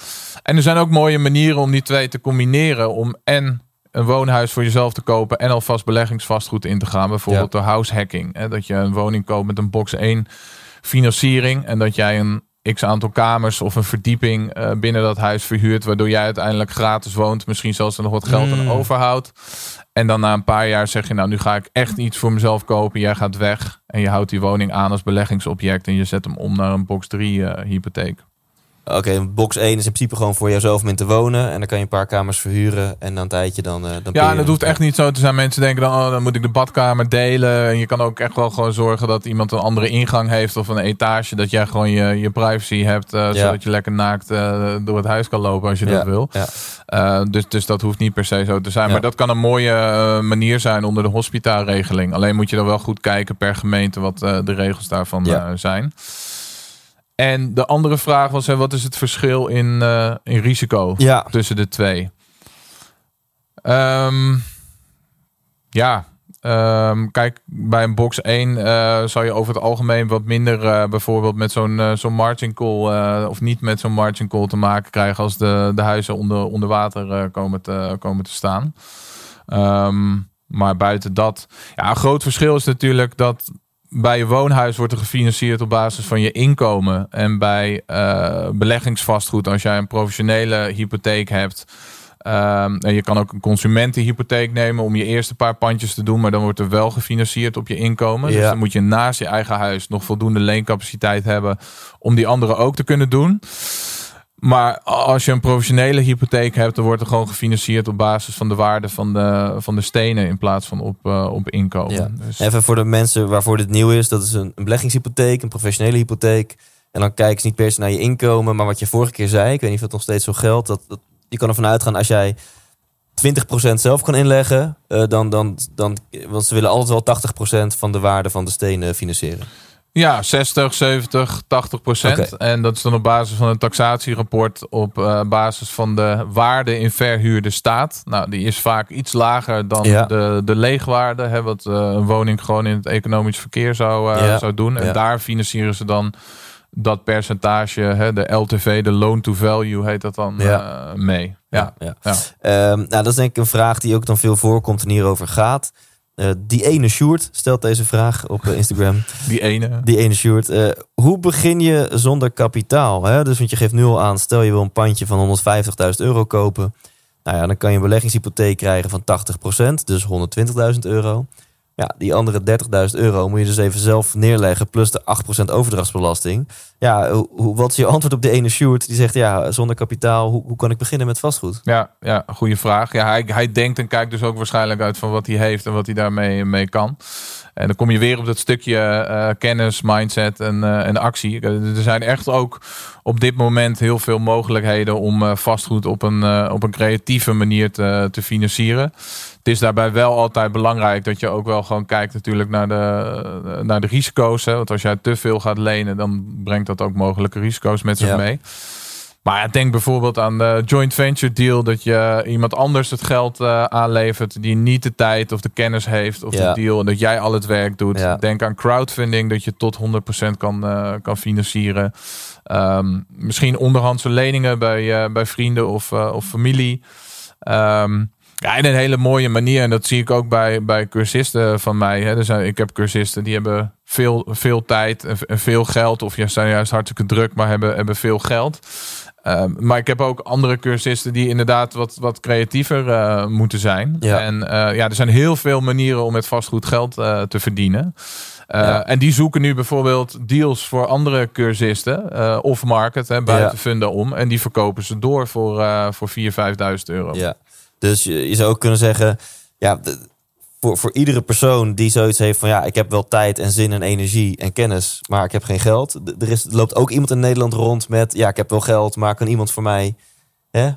En er zijn ook mooie manieren om die twee te combineren. Om en een woonhuis voor jezelf te kopen en alvast beleggingsvastgoed in te gaan. Bijvoorbeeld door house hacking. Hè? Dat je een woning koopt met een box 1 financiering. En dat jij een x aantal kamers of een verdieping eh, binnen dat huis verhuurt. Waardoor jij uiteindelijk gratis woont. Misschien zelfs er nog wat geld aan Mm. overhoudt. En dan na een paar jaar zeg je, nou nu ga ik echt iets voor mezelf kopen. Jij gaat weg en je houdt die woning aan als beleggingsobject. En je zet hem om naar een box 3 eh, hypotheek. Oké, box 1 is in principe gewoon voor jezelf om in te wonen. En dan kan je een paar kamers verhuren. En na een tijdje dan. eh, dan Ja, en dat hoeft echt niet zo te zijn. Mensen denken dan, oh, dan moet ik de badkamer delen. En je kan ook echt wel gewoon zorgen dat iemand een andere ingang heeft of een etage. Dat jij gewoon je, je privacy hebt. eh, Zodat je lekker naakt eh, door het huis kan lopen als je Ja, dat wil. Ja. Dus, dus dat hoeft niet per se zo te zijn. Maar dat kan een mooie manier zijn onder de hospitaalregeling. Alleen moet je dan wel goed kijken per gemeente wat de regels daarvan zijn. En de andere vraag was, hè, wat is het verschil in, eh, in risico? ja. tussen de twee. Ehm, ja, Ehm, kijk, bij een box 1 uh, zou je over het algemeen wat minder uh, bijvoorbeeld met zo'n uh, zo'n margin call of niet met zo'n margin call te maken krijgen als de, de huizen onder, onder water komen, te, komen te staan. Um, maar buiten dat, ja, een groot verschil is natuurlijk dat bij je woonhuis wordt er gefinancierd op basis van je inkomen. En bij beleggingsvastgoed, als jij een professionele hypotheek hebt, Um, en je kan ook een consumentenhypotheek nemen om je eerste paar pandjes te doen, maar dan wordt er wel gefinancierd op je inkomen. Dus dan moet je naast je eigen huis nog voldoende leencapaciteit hebben om die andere ook te kunnen doen. Maar als je een professionele hypotheek hebt, dan wordt er gewoon gefinancierd op basis van de waarde van de, van de stenen in plaats van op, uh, op inkomen. Ja. Dus... Even voor de mensen waarvoor dit nieuw is, dat is een, een beleggingshypotheek, een professionele hypotheek. En dan kijken ze niet per se naar je inkomen, maar wat je vorige keer zei, ik weet niet of het nog steeds zo geldt, dat, dat je kan ervan uitgaan als jij 20% zelf kan inleggen, uh, dan, dan, dan, want ze willen altijd wel 80% van de waarde van de stenen financieren. Ja, 60, 70, 80 procent. En dat is dan op basis van een taxatierapport op uh, basis van de waarde in verhuurde staat. Nou, die is vaak iets lager dan ja. de, de leegwaarde, hè, wat uh, een woning gewoon in het economisch verkeer zou, uh, ja. zou doen. En ja. daar financieren ze dan dat percentage, hè, de LTV, de loan to value heet dat dan ja. Mee. Ja, ja. ja. Um, nou, dat is denk ik een vraag die ook dan veel voorkomt en hierover gaat. Uh, die ene Sjoerd stelt deze vraag op uh, Instagram. <laughs> Die ene. Die ene Sjoerd. Uh, hoe begin je zonder kapitaal? Hè? Dus want je geeft nu al aan, stel je wil een pandje van 150.000 euro kopen. Nou ja, dan kan je een beleggingshypotheek krijgen van 80%, dus 120.000 euro. Ja, die andere 30.000 euro moet je dus even zelf neerleggen. Plus de 8% overdrachtsbelasting. Ja, hoe, wat is je antwoord op de ene Sjoerd die zegt... ja, zonder kapitaal, hoe, hoe kan ik beginnen met vastgoed? Ja, ja goede vraag. Ja, hij, hij denkt en kijkt dus ook waarschijnlijk uit van wat hij heeft... en wat hij daarmee mee kan. En dan kom je weer op dat stukje uh, kennis, mindset en, uh, en actie. Er zijn echt ook op dit moment heel veel mogelijkheden om uh, vastgoed op een, op een creatieve manier te, te financieren. Het is daarbij wel altijd belangrijk dat je ook wel gewoon kijkt natuurlijk naar de, naar de risico's. Hè? Want als jij te veel gaat lenen, dan brengt dat ook mogelijke risico's met zich ja. mee. Maar ja, denk bijvoorbeeld aan de joint venture deal. Dat je iemand anders het geld uh, aanlevert. Die niet de tijd of de kennis heeft of ja. de deal. En dat jij al het werk doet. Ja. Denk aan crowdfunding. Dat je tot 100% kan, uh, kan financieren. Um, misschien onderhandse leningen bij, uh, bij vrienden of, of familie. Um, ja, in een hele mooie manier. En dat zie ik ook bij, bij cursisten van mij. Hè. Dus, ik heb cursisten die hebben veel, veel tijd en veel geld. Of zijn juist hartstikke druk, maar hebben, hebben veel geld. Um, maar ik heb ook andere cursisten die inderdaad wat, wat creatiever uh, moeten zijn. Ja. En uh, ja, er zijn heel veel manieren om met vastgoed geld uh, te verdienen. Ja. En die zoeken nu bijvoorbeeld deals voor andere cursisten, of market, hè, buiten ja. funden om. En die verkopen ze door voor, voor 4.000, 5.000 euro. Ja, dus je, je zou ook kunnen zeggen, ja, voor, voor iedere persoon die zoiets heeft van ja, ik heb wel tijd en zin en energie en kennis, maar ik heb geen geld. Er, is, er loopt ook iemand in Nederland rond met ja, ik heb wel geld, maar kan iemand voor mij hè,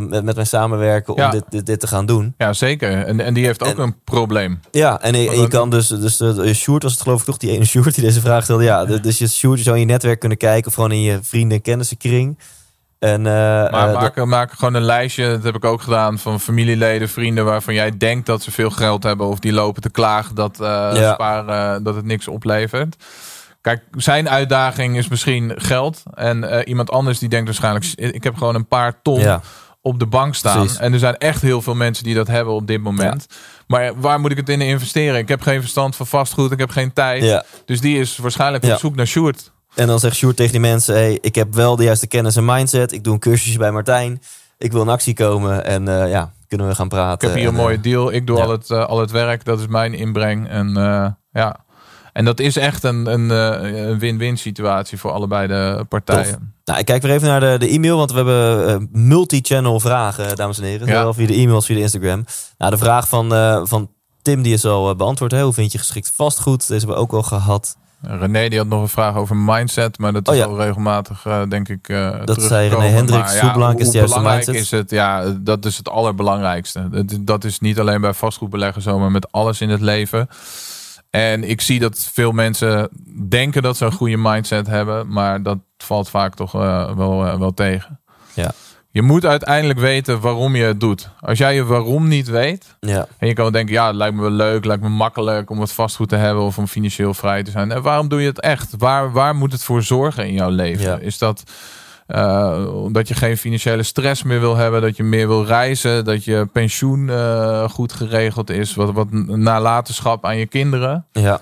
met, met mij samenwerken om ja. dit, dit, dit, te gaan doen? Ja, zeker. En, en die heeft ook en, een probleem. Ja, en, en je kan dus, dus uh, Sjoerd was het geloof ik toch die ene Sjoerd die deze vraag stelde. Ja, dus je Sjoerd zou in je netwerk kunnen kijken of gewoon in je vrienden en kennissenkring. En, uh, maar maak, uh, maak gewoon een lijstje, dat heb ik ook gedaan, van familieleden, vrienden waarvan jij denkt dat ze veel geld hebben of die lopen te klagen dat, uh, ja. sparen, dat het niks oplevert. Kijk, zijn uitdaging is misschien geld. En iemand anders die denkt waarschijnlijk, ik heb gewoon een paar ton ja. op de bank staan. Precies. En er zijn echt heel veel mensen die dat hebben op dit moment. Ja. Maar waar moet ik het in investeren? Ik heb geen verstand van vastgoed, ik heb geen tijd. Dus die is waarschijnlijk op zoek naar Sjoerd. En dan zegt Sjoerd tegen die mensen: hey, ik heb wel de juiste kennis en mindset. Ik doe een cursusje bij Martijn. Ik wil in actie komen. En uh, ja, kunnen we gaan praten. Ik heb hier en, een mooie deal. Ik doe ja. al, het, uh, al het werk. Dat is mijn inbreng. En uh, ja. En dat is echt een, een, een win-win situatie voor allebei de partijen. Tof. Nou, ik kijk weer even naar de, de e-mail, want we hebben multi-channel vragen, dames en heren. Ja. Zowel via de e-mails, via de Instagram. Nou, de vraag van, van Tim, die is al beantwoord. Hè? Hoe vind je geschikt vastgoed? Deze hebben we ook al gehad. René die had nog een vraag over mindset, maar dat is oh, ja. al regelmatig, uh, denk ik. Uh, dat zei René Hendricks. Ja, hoe belangrijk is de juiste mindset? Is het, ja, dat is het allerbelangrijkste. Dat, dat is niet alleen bij vastgoedbeleggen zo, maar met alles in het leven. En ik zie dat veel mensen denken dat ze een goede mindset hebben, maar dat valt vaak toch uh, wel, wel tegen. Ja. Je moet uiteindelijk weten waarom je het doet. Als jij je waarom niet weet. Ja. En je kan denken, ja, het lijkt me wel leuk, lijkt me makkelijk om het vastgoed te hebben of om financieel vrij te zijn. En waarom doe je het echt? Waar, waar moet het voor zorgen in jouw leven? Ja. Is dat uh, omdat je geen financiële stress meer wil hebben, dat je meer wil reizen, dat je pensioen uh, goed geregeld is, wat, wat nalatenschap aan je kinderen? Ja.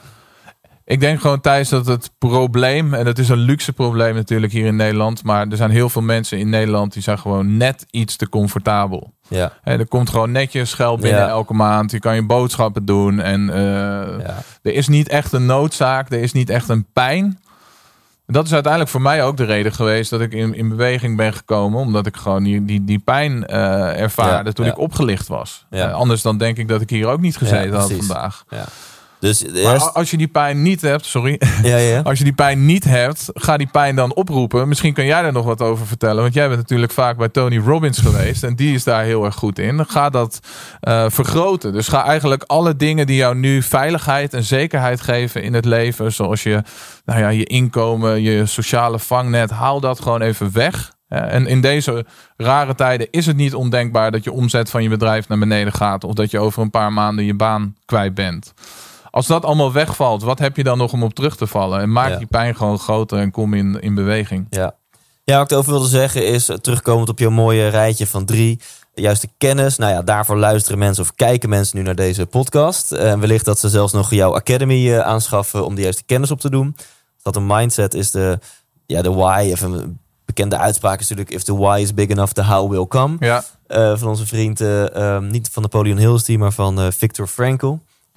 Ik denk gewoon Thijs dat het probleem, en het is een luxe probleem natuurlijk hier in Nederland, maar er zijn heel veel mensen in Nederland die zijn gewoon net iets te comfortabel. Ja. He, er komt gewoon netjes geld binnen Ja. elke maand. Je kan je boodschappen doen. En eh, Ja. er is niet echt een noodzaak. Er is niet echt een pijn. Dat is uiteindelijk voor mij ook de reden geweest dat ik in, in beweging ben gekomen. Omdat ik gewoon die, die, die pijn eh, ervaarde Ja, toen ik opgelicht was. Ja. Eh, anders dan denk ik dat ik hier ook niet gezeten had vandaag. ja. Dus Maar als je die pijn niet hebt, sorry. <laughs> ja, ja. Als je die pijn niet hebt, ga die pijn dan oproepen. Misschien kan jij daar nog wat over vertellen. Want jij bent natuurlijk vaak bij Tony Robbins geweest. En die is daar heel erg goed in. Ga dat eh, vergroten. Dus ga eigenlijk alle dingen die jou nu veiligheid en zekerheid geven in het leven. Zoals je, nou ja, je inkomen, je sociale vangnet. Haal dat gewoon even weg. En in deze rare tijden is het niet ondenkbaar dat je omzet van je bedrijf naar beneden gaat. Of dat je over een paar maanden je baan kwijt bent. Als dat allemaal wegvalt, wat heb je dan nog om op terug te vallen? En maak Ja. die pijn gewoon groter en kom in, in beweging. Ja. ja, wat ik over wilde zeggen is, eh, terugkomend op jouw mooie rijtje van drie, juist de kennis. Nou ja, daarvoor luisteren mensen of kijken mensen nu naar deze podcast. En wellicht dat ze zelfs nog jouw academy eh, aanschaffen om de juiste kennis op te doen. Dat een mindset is de, ja, de why. Even een bekende uitspraak is natuurlijk, if the why is big enough, the how will come. Ja, Eh, van onze vriend, eh, ehm, niet van Napoleon Hill, is die, maar van eh, Viktor Frankl.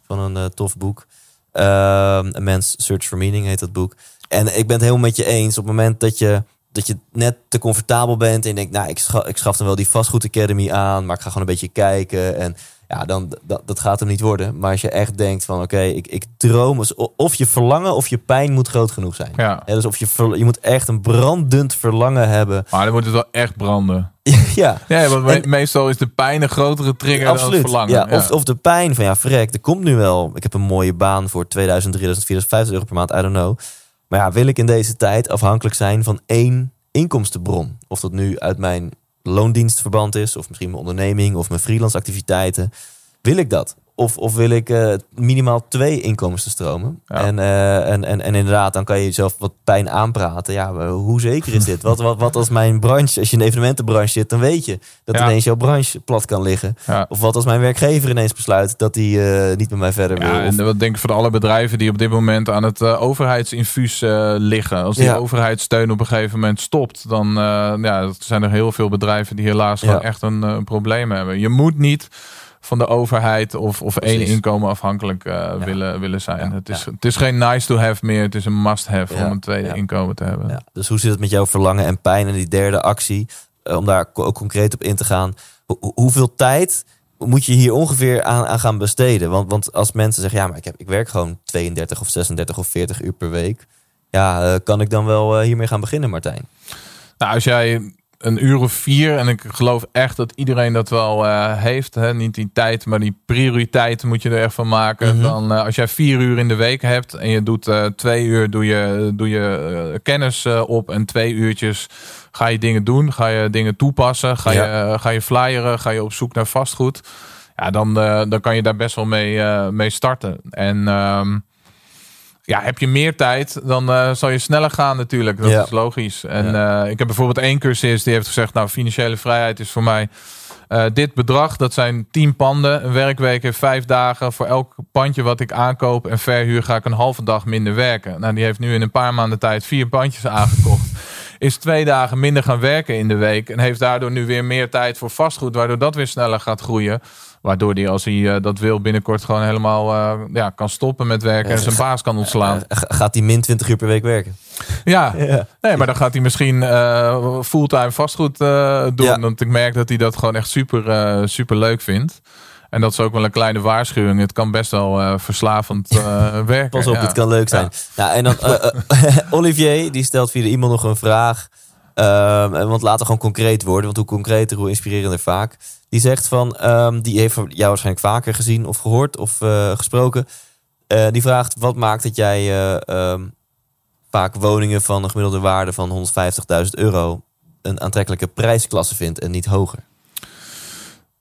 Van een eh, tof boek. Ehm A Man's Search for Meaning heet dat boek. En ik ben het helemaal met je eens. Op het moment dat je, dat je net te comfortabel bent en je denkt, nou, ik, scha ik schaf dan wel die Vastgoed Academy aan, maar ik ga gewoon een beetje kijken. En ja, dan, dat, dat gaat hem niet worden. Maar als je echt denkt van, oké, ik, ik droom. Of je verlangen of je pijn moet groot genoeg zijn. ja. Dus of je, ver- je moet echt een brandend verlangen hebben. Maar dan moet het wel echt branden. <laughs> ja, Ja, want En- meestal is de pijn een grotere trigger dan het verlangen. Ja, Of, of de pijn van ja, verrek, er komt nu wel. Ik heb een mooie baan voor 2000, 3000, 4000, 5000 euro per maand, I don't know. Maar ja, wil ik in deze tijd afhankelijk zijn van één inkomstenbron? Of dat nu uit mijn loondienstverband is, of misschien mijn onderneming of mijn freelance activiteiten. Wil ik dat? Of, of wil ik eh, minimaal twee inkomensstromen? Ja. En, eh, en, en, en inderdaad, dan kan je jezelf wat pijn aanpraten. Ja, hoe zeker is dit? Wat, wat, wat als mijn branche, als je in de evenementenbranche zit, dan weet je dat Ja. ineens jouw branche plat kan liggen. Ja. Of wat als mijn werkgever ineens besluit dat hij eh, niet met mij verder wil. Ja, Of- en wat denk ik voor alle bedrijven die op dit moment aan het overheidsinfuus liggen. Als die overheidssteun op een gegeven moment stopt, dan ja, er zijn er heel veel bedrijven die helaas gewoon echt een, eh, probleem hebben. Je moet niet van de overheid of, of één inkomen afhankelijk eh, willen, willen zijn. Ja. Het, is, Ja. het is geen nice to have meer, het is een must have om een tweede inkomen te hebben. Ja, dus hoe zit het met jouw verlangen en pijn en die derde actie? Eh, om daar ook concreet op in te gaan. Ho- ho- hoeveel tijd moet je hier ongeveer aan, aan gaan besteden? Want, want als mensen zeggen, ja, maar ik, heb, ik werk gewoon 32 of 36 of 40 uur per week. Ja, eh, kan ik dan wel hiermee gaan beginnen, Martijn? Nou, als jij een uur of vier, en ik geloof echt dat iedereen dat wel eh, heeft, hè? niet die tijd, maar die prioriteit moet je er echt van maken. Mhm. Dan, eh, als jij vier uur in de week hebt en je doet eh, twee uur, doe je, doe je kennis op en twee uurtjes ga je dingen doen, ga je dingen toepassen, ga, Ja. je, ga je flyeren, ga je op zoek naar vastgoed. Ja, dan, dan kan je daar best wel mee, mee starten. En ehm, ja, heb je meer tijd, dan eh, zal je sneller gaan natuurlijk. Dat Ja. is logisch. En eh, ik heb bijvoorbeeld één cursist die heeft gezegd... nou, financiële vrijheid is voor mij eh, dit bedrag. Dat zijn tien panden. Een werkweek heeft vijf dagen. Voor elk pandje wat ik aankoop en verhuur... ga ik een halve dag minder werken. Nou, die heeft nu in een paar maanden tijd vier pandjes aangekocht. <laughs> Is twee dagen minder gaan werken in de week. En heeft daardoor nu weer meer tijd voor vastgoed. Waardoor dat weer sneller gaat groeien. Waardoor hij, als hij eh, dat wil, binnenkort gewoon helemaal eh, ja, kan stoppen met werken. En zijn baas kan ontslaan. Eh, ga- gaat hij min 20 uur per week werken? Ja, <laughs> Ja. nee, maar dan gaat hij misschien fulltime vastgoed doen. Ja. Want ik merk dat hij dat gewoon echt super, super leuk vindt. En dat is ook wel een kleine waarschuwing. Het kan best wel verslavend eh, <laughs> werken. Pas op, ja. het kan leuk zijn. Nou, en dan <laughs> Olivier, die stelt via de e-mail nog een vraag. Ehm, want laten we gewoon concreet worden. Want hoe concreter, hoe inspirerender vaak. Die zegt van, ehm, die heeft jou waarschijnlijk vaker gezien of gehoord of eh, gesproken. Eh, die vraagt, wat maakt dat jij eh, ehm, vaak woningen van een gemiddelde waarde van 150.000 euro een aantrekkelijke prijsklasse vindt en niet hoger?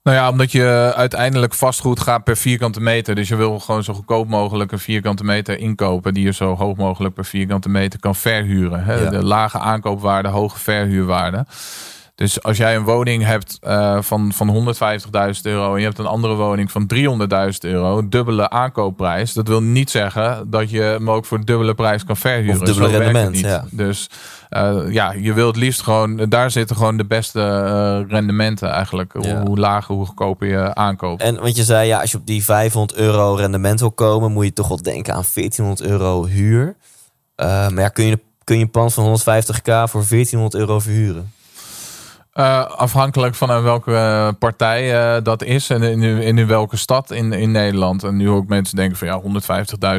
Nou ja, omdat je uiteindelijk vastgoed gaat per vierkante meter. Dus je wil gewoon zo goedkoop mogelijk een vierkante meter inkopen. Die je zo hoog mogelijk per vierkante meter kan verhuren. Hè? Ja. De lage aankoopwaarde, hoge verhuurwaarde. Dus als jij een woning hebt eh, van, van 150.000 euro en je hebt een andere woning van 300.000 euro, dubbele aankoopprijs. Dat wil niet zeggen dat je hem ook voor dubbele prijs kan verhuren. Of dubbele Zo rendement, ja. Dus eh, ja, je wilt het liefst gewoon, daar zitten gewoon de beste eh, rendementen eigenlijk. Ja. Hoe, hoe lager, hoe goedkoper je aankoopt. En want je zei, ja, als je op die 500 euro rendement wil komen, moet je toch wel denken aan 1400 euro huur. Maar ja, kun je, kun je een pand van 150k voor 1400 euro verhuren? Eh, afhankelijk van aan welke eh, partij dat is en in, in, in welke stad in, in Nederland. En nu ook mensen denken van ja,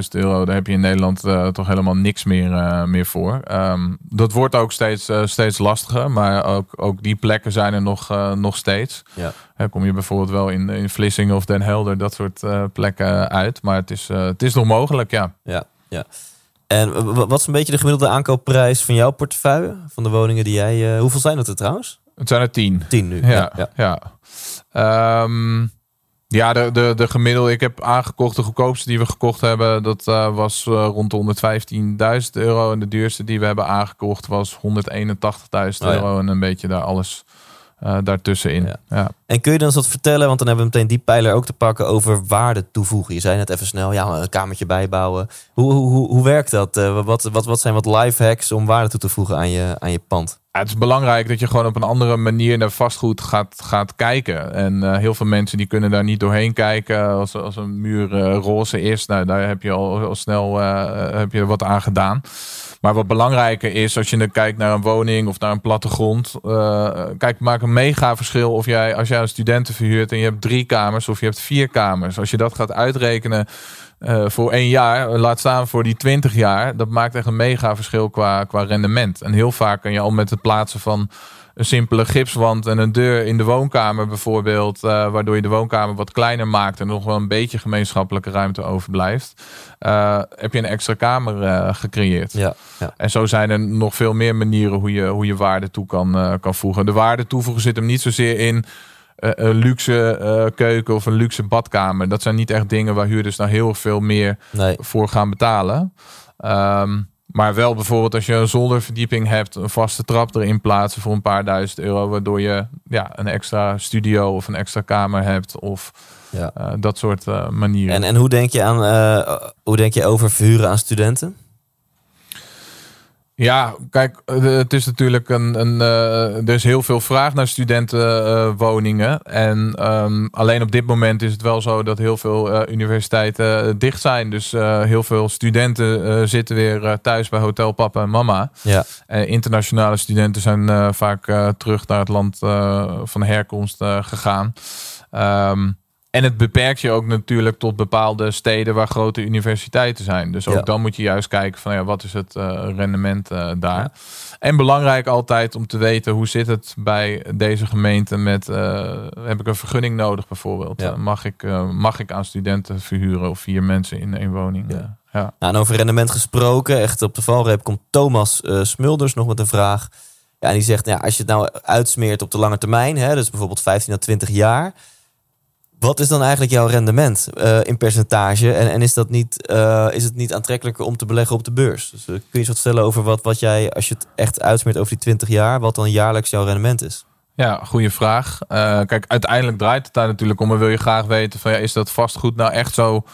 150.000 euro, daar heb je in Nederland toch helemaal niks meer, meer voor. Ehm, dat wordt ook steeds, steeds lastiger, maar ook, ook die plekken zijn er nog, nog steeds. Ja. Kom je bijvoorbeeld wel in, in Vlissingen of Den Helder, dat soort plekken uit. Maar het is, het is nog mogelijk, ja. Ja, ja. En wat is een beetje de gemiddelde aankoopprijs van jouw portefeuille? Van de woningen die jij... hoeveel zijn dat er trouwens? Het zijn er tien. 10 nu. Ja, ja. ja. Ehm, ja, de, de, de gemiddelde. Ik heb aangekocht, de goedkoopste die we gekocht hebben, dat eh, was eh, rond de 115.000 euro. En de duurste die we hebben aangekocht was 181.000 ja. euro. En een beetje daar alles eh, daartussenin. Ja. Ja. En kun je dan eens wat vertellen, want dan hebben we meteen die pijler ook te pakken over waarde toevoegen. Je zei net even snel, ja, een kamertje bijbouwen. Hoe, hoe, hoe, hoe werkt dat? Wat, wat, wat zijn wat life hacks om waarde toe te voegen aan je, aan je pand? Het is belangrijk dat je gewoon op een andere manier naar vastgoed gaat, gaat kijken. En eh, heel veel mensen die kunnen daar niet doorheen kijken. Als, als een muur eh, roze is, nou, daar heb je al, snel eh, heb je wat aan gedaan. Maar wat belangrijker is, als je dan kijkt naar een woning of naar een plattegrond. kijk, maak een mega verschil of jij, als jij een studenten verhuurt en je hebt drie kamers of je hebt vier kamers. Als je dat gaat uitrekenen eh, voor één jaar, laat staan voor die twintig jaar, dat maakt echt een mega verschil qua, qua rendement. En heel vaak kan je al met het plaatsen van een simpele gipswand en een deur in de woonkamer bijvoorbeeld, eh, waardoor je de woonkamer wat kleiner maakt en nog wel een beetje gemeenschappelijke ruimte overblijft, eh, heb je een extra kamer gecreëerd. Ja, ja. En zo zijn er nog veel meer manieren hoe je, hoe je waarde toe kan, kan voegen. De waarde toevoegen zit hem niet zozeer in een luxe eh, keuken of een luxe badkamer. Dat zijn niet echt dingen waar huurders nou heel veel meer Nee. voor gaan betalen. Ehm, maar wel bijvoorbeeld als je een zolderverdieping hebt, een vaste trap erin plaatsen voor een paar duizend euro, waardoor je ja, een extra studio of een extra kamer hebt of Ja. eh, dat soort eh, manieren. En, en hoe, denk je aan, eh, hoe denk je over verhuren aan studenten? Ja, kijk, eh, het is natuurlijk een. een eh, er is heel veel vraag naar studentenwoningen. en ehm, alleen op dit moment is het wel zo dat heel veel eh, universiteiten dicht zijn. Dus heel veel studenten zitten weer thuis bij Hotel Papa en Mama. Ja, internationale studenten zijn vaak terug naar het land van herkomst gegaan. Ehm, en het beperkt je ook natuurlijk tot bepaalde steden waar grote universiteiten zijn. Dus ook Ja. dan moet je juist kijken van ja, wat is het eh, rendement eh, daar. En belangrijk altijd om te weten hoe zit het bij deze gemeente met eh, heb ik een vergunning nodig bijvoorbeeld? Ja. Mag, ik, mag ik aan studenten verhuren of vier mensen in één woning? Ja. Nou, en over rendement gesproken, echt op de valreep komt Thomas Smulders nog met een vraag. Ja, en die zegt, ja, als je het nou uitsmeert op de lange termijn, hè, dus bijvoorbeeld 15 à 20 jaar, wat is dan eigenlijk jouw rendement eh, in percentage? En, en is, dat niet, eh, is het niet aantrekkelijker om te beleggen op de beurs? Dus eh, kun je eens wat vertellen over wat, wat jij, als je het echt uitsmeert over die 20 jaar, wat dan jaarlijks jouw rendement is? Ja, goede vraag. Kijk, uiteindelijk draait het daar natuurlijk om. En wil je graag weten van ja, is dat vastgoed nou echt zo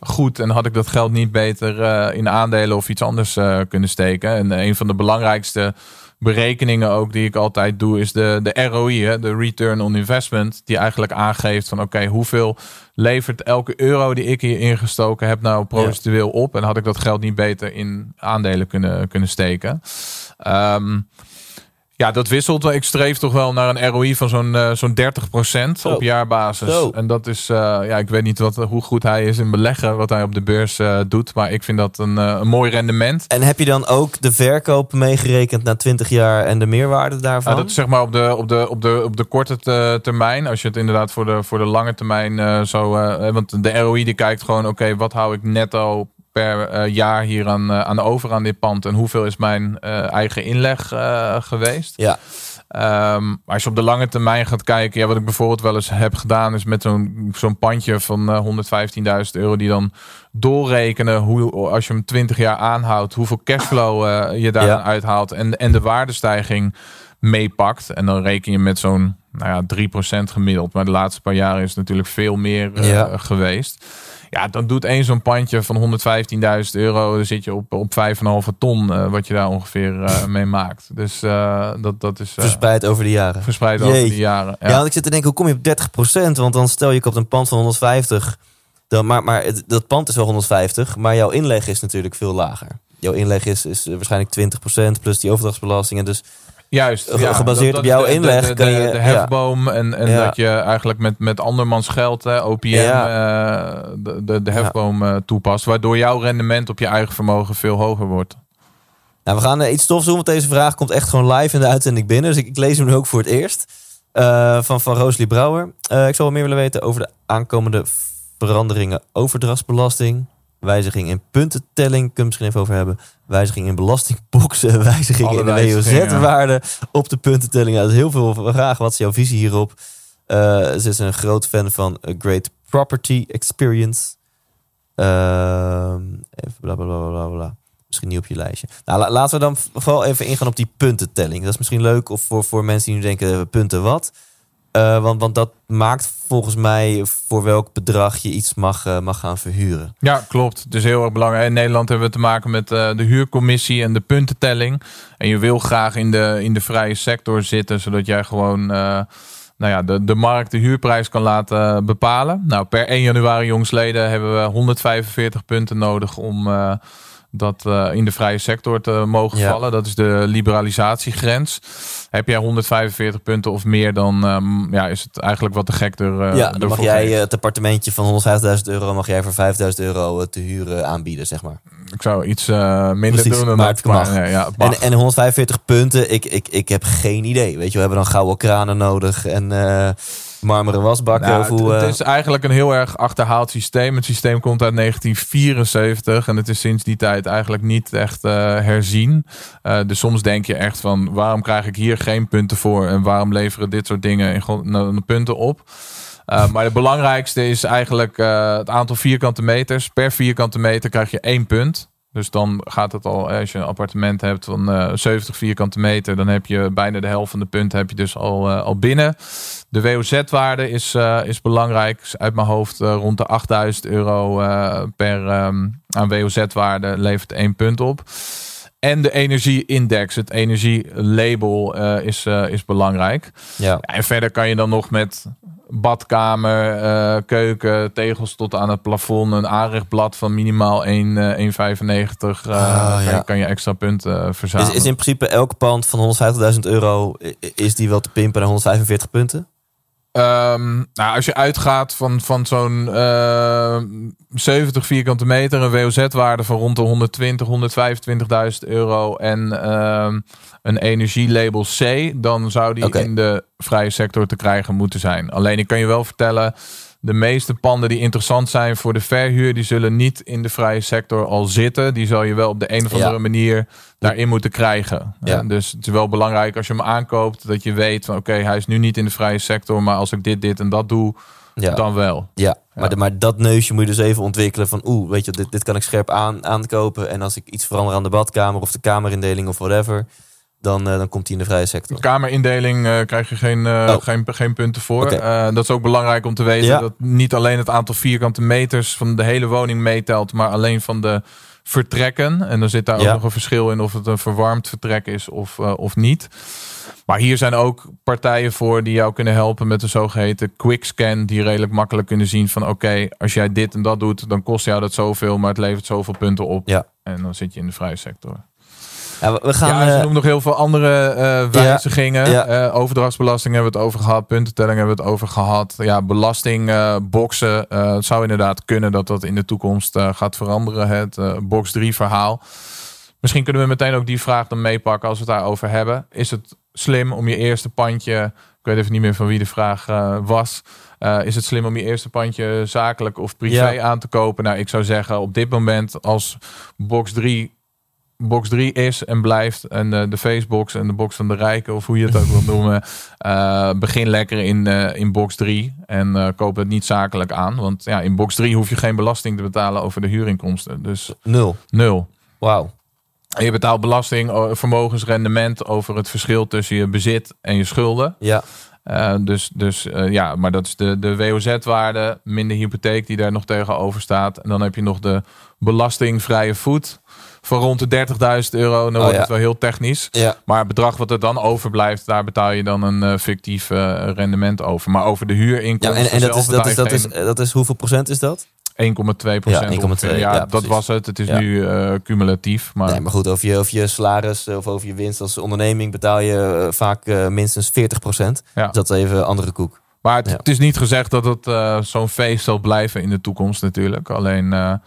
goed? En had ik dat geld niet beter in aandelen of iets anders kunnen steken? En een van de belangrijkste berekeningen ook die ik altijd doe, is de, de ROI, hè, de return on investment. Die eigenlijk aangeeft van oké, hoeveel levert elke euro die ik hier ingestoken heb nou procentueel op? En had ik dat geld niet beter in aandelen kunnen, kunnen steken? Ehm, ja, dat wisselt. wel. Ik streef toch wel naar een ROI van zo'n eh, zo'n 30% Zo. op jaarbasis. En dat is, eh, ja, ik weet niet wat, hoe goed hij is in beleggen, wat hij op de beurs eh, doet. Maar ik vind dat een, een mooi rendement. En heb je dan ook de verkoop meegerekend na 20 jaar en de meerwaarde daarvan? Ja, dat is zeg maar op de, op de, op de, op de korte te- termijn. Als je het inderdaad voor de, voor de lange termijn zo. want de ROI die kijkt gewoon, oké, wat hou ik netto per eh, jaar hier aan, eh, aan over aan dit pand? En hoeveel is mijn eh, eigen inleg geweest? Ja. Ehm, als je op de lange termijn gaat kijken, ja, wat ik bijvoorbeeld wel eens heb gedaan, is met zo'n zo'n pandje van eh, 115.000 euro, die dan doorrekenen hoe, als je hem 20 jaar aanhoudt, hoeveel cashflow je daar Ja. uithaalt en, en de waardestijging meepakt. En dan reken je met zo'n nou ja, 3% gemiddeld. Maar de laatste paar jaren is het natuurlijk veel meer eh, Ja. geweest. Ja, dan doet één zo'n pandje van 115.000 euro. Dan zit je op, op 5,5 ton, eh, wat je daar ongeveer eh, <laughs> mee maakt. Dus dat, dat is Verspreid over de jaren. verspreid over de jaren. Ja. want ik zit te denken, hoe kom je op 30%? Want dan stel je koopt een pand van 150. Dan, maar maar het, dat pand is wel 150, maar jouw inleg is natuurlijk veel lager. Jouw inleg is, is waarschijnlijk 20% plus die overdrachtsbelastingen. Dus Juist. Ja, gebaseerd dat- op jouw de- inleg De, je- de hefboom en, en dat je eigenlijk met, met andermans geld, hè, OPM, eh, de, de, hefboom eh, toepast. Waardoor jouw rendement op je eigen vermogen veel hoger wordt. Nou, we gaan eh, iets tofs doen, want deze vraag komt echt gewoon live in de uitzending binnen. Dus ik, ik lees hem nu ook voor het eerst. Van, van Rosalie Brouwer. Ik zou wel meer willen weten over de aankomende veranderingen overdrachtsbelasting. Wijziging in puntentelling, kunnen we misschien even over hebben. Wijziging in belastingboxen, <laughs> wijziging Alle in de. WOZ-waarde op de puntentelling. Dat is heel veel vragen. Wat is jouw visie hierop? Eh, ze is een groot fan van A Great Property Experience. Ehm, even bla bla bla bla bla. Misschien niet op je lijstje. Nou, la- laten we dan vooral even ingaan op die puntentelling. Dat is misschien leuk of voor, voor mensen die nu denken, punten wat? Eh, want, want dat maakt volgens mij voor welk bedrag je iets mag, eh, mag gaan verhuren. Ja, klopt. Is heel erg belangrijk. In Nederland hebben we te maken met eh, de huurcommissie en de puntentelling. En je wil graag in de, in de vrije sector zitten, zodat jij gewoon nou ja, de, de markt, de huurprijs kan laten bepalen. Nou, per 1 januari jongsleden hebben we 145 punten nodig om dat eh, in de vrije sector te mogen Ja. vallen. Dat is de liberalisatiegrens. Heb jij 145 punten of meer, dan ehm, ja, is het eigenlijk wat de gek er. eh, ja, dan mag jij eh, het appartementje van 150.000 euro mag jij voor 5.000 euro te huren aanbieden, zeg maar. Ik zou iets minder Precies, doen dan maar dat, ja, mag. En, en 145 punten, ik, ik, ik heb geen idee. Weet je, we hebben dan gouden kranen nodig en marmeren wasbakken. Nou, of hoe, het, eh, het is eigenlijk een heel erg achterhaald systeem. Het systeem komt uit 1974 en het is sinds die tijd eigenlijk niet echt eh, herzien. Eh, dus soms denk je echt van waarom krijg ik hier geen punten voor en waarom leveren dit soort dingen in nou, punten op? <laughs> Maar het belangrijkste is eigenlijk het aantal vierkante meters. Per vierkante meter krijg je één punt. Dus dan gaat het al, eh, als je een appartement hebt van eh 70 vierkante meter, dan heb je bijna de helft van de punten heb je dus al, eh, al binnen. De WOZ-waarde is, eh, is belangrijk. Uit mijn hoofd eh, rond de 8000 euro eh, per ehm, aan WOZ-waarde levert één punt op. En de energieindex, het energielabel, eh, is, eh, is belangrijk. Ja, en verder kan je dan nog met badkamer, eh, keuken, tegels tot aan het plafond, een aanrechtblad van minimaal 1, eh 1,95. eh, Ah, kan, ja. je- kan je extra punten eh, Is, verzamelen. is in principe elk pand van 150.000 euro, is die wel te pimpen naar 145 punten? Ehm, nou, als je uitgaat van, van zo'n eh, 70 vierkante meter, een WOZ-waarde van rond de 120, 125.000 euro en ehm, een energielabel C, dan zou die in de vrije sector te krijgen moeten zijn. Alleen ik kan je wel vertellen, de meeste panden die interessant zijn voor de verhuur, die zullen niet in de vrije sector al zitten. Die zal je wel op de een of andere Ja. manier daarin moeten krijgen. Ja. Eh, dus het is wel belangrijk als je hem aankoopt, dat je weet van oké, hij is nu niet in de vrije sector, maar als ik dit, dit en dat doe, Ja, dan wel. ja. Maar, de- maar dat neusje moet je dus even ontwikkelen van, oeh, weet je, dit, dit kan ik scherp aan, aankopen. En als ik iets verander aan de badkamer of de kamerindeling of whatever, dan, eh, dan komt hij in de vrije sector. Kamerindeling eh, krijg je geen, eh, Oh. geen, geen punten voor. Dat is ook belangrijk om te weten Ja. dat niet alleen het aantal vierkante meters van de hele woning meetelt, maar alleen van de vertrekken. En dan zit daar Ja. ook nog een verschil in of het een verwarmd vertrek is of, of niet. Maar hier zijn ook partijen voor die jou kunnen helpen met een zogeheten quick scan. Die redelijk makkelijk kunnen zien van oké, als jij dit en dat doet, dan kost jou dat zoveel, maar het levert zoveel punten op. Ja. En dan zit je in de vrije sector. Ja, we- gaan... ja, ze eh, nog heel veel andere eh, wijzigingen. ja. Eh, overdrachtsbelasting hebben we het over gehad. Puntentelling hebben we het over gehad. Ja, belastingboxen. eh het zou inderdaad kunnen dat dat in de toekomst gaat veranderen. Het box 3 verhaal. Misschien kunnen we meteen ook die vraag dan meepakken als we het daarover hebben. Is het slim om je eerste pandje Ik weet even niet meer van wie de vraag was. Is het slim om je eerste pandje zakelijk of privé aan te kopen? Nou, ik zou zeggen op dit moment als box 3 box 3 is en blijft en eh, de facebox en de box van de rijken of hoe je het ook wil noemen, <laughs> eh, begin lekker in, eh, in box 3 en koop het niet zakelijk aan, want ja, in box 3 hoef je geen belasting te betalen over de huurinkomsten, dus Nul. nul. Wauw. Je betaalt belasting, vermogensrendement over het verschil tussen je bezit en je schulden. Ja. Dus dus ja, maar dat is de, de WOZ-waarde, minder hypotheek die daar nog tegenover staat. En dan heb je nog de belastingvrije voet van rond de 30.000 euro. Dan wordt ja. het wel heel technisch. Ja. Maar het bedrag wat er dan overblijft, daar betaal je dan een eh, fictief eh, rendement over. Maar over de Ja, huurinkomsten en, en dat, is, dat, is, dat, is, dat is hoeveel procent is dat? geen 1,2 procent. Ja, 1,2, Ja, ja, dat was het. Het is Ja. nu eh, cumulatief. Maar Nee, maar goed, over je, over je salaris of over je winst als onderneming betaal je vaak minstens 40 procent. Ja. Dus dat is even andere koek. Maar het, Ja. het is niet gezegd dat het zo'n feest zal blijven in de toekomst natuurlijk. Alleen,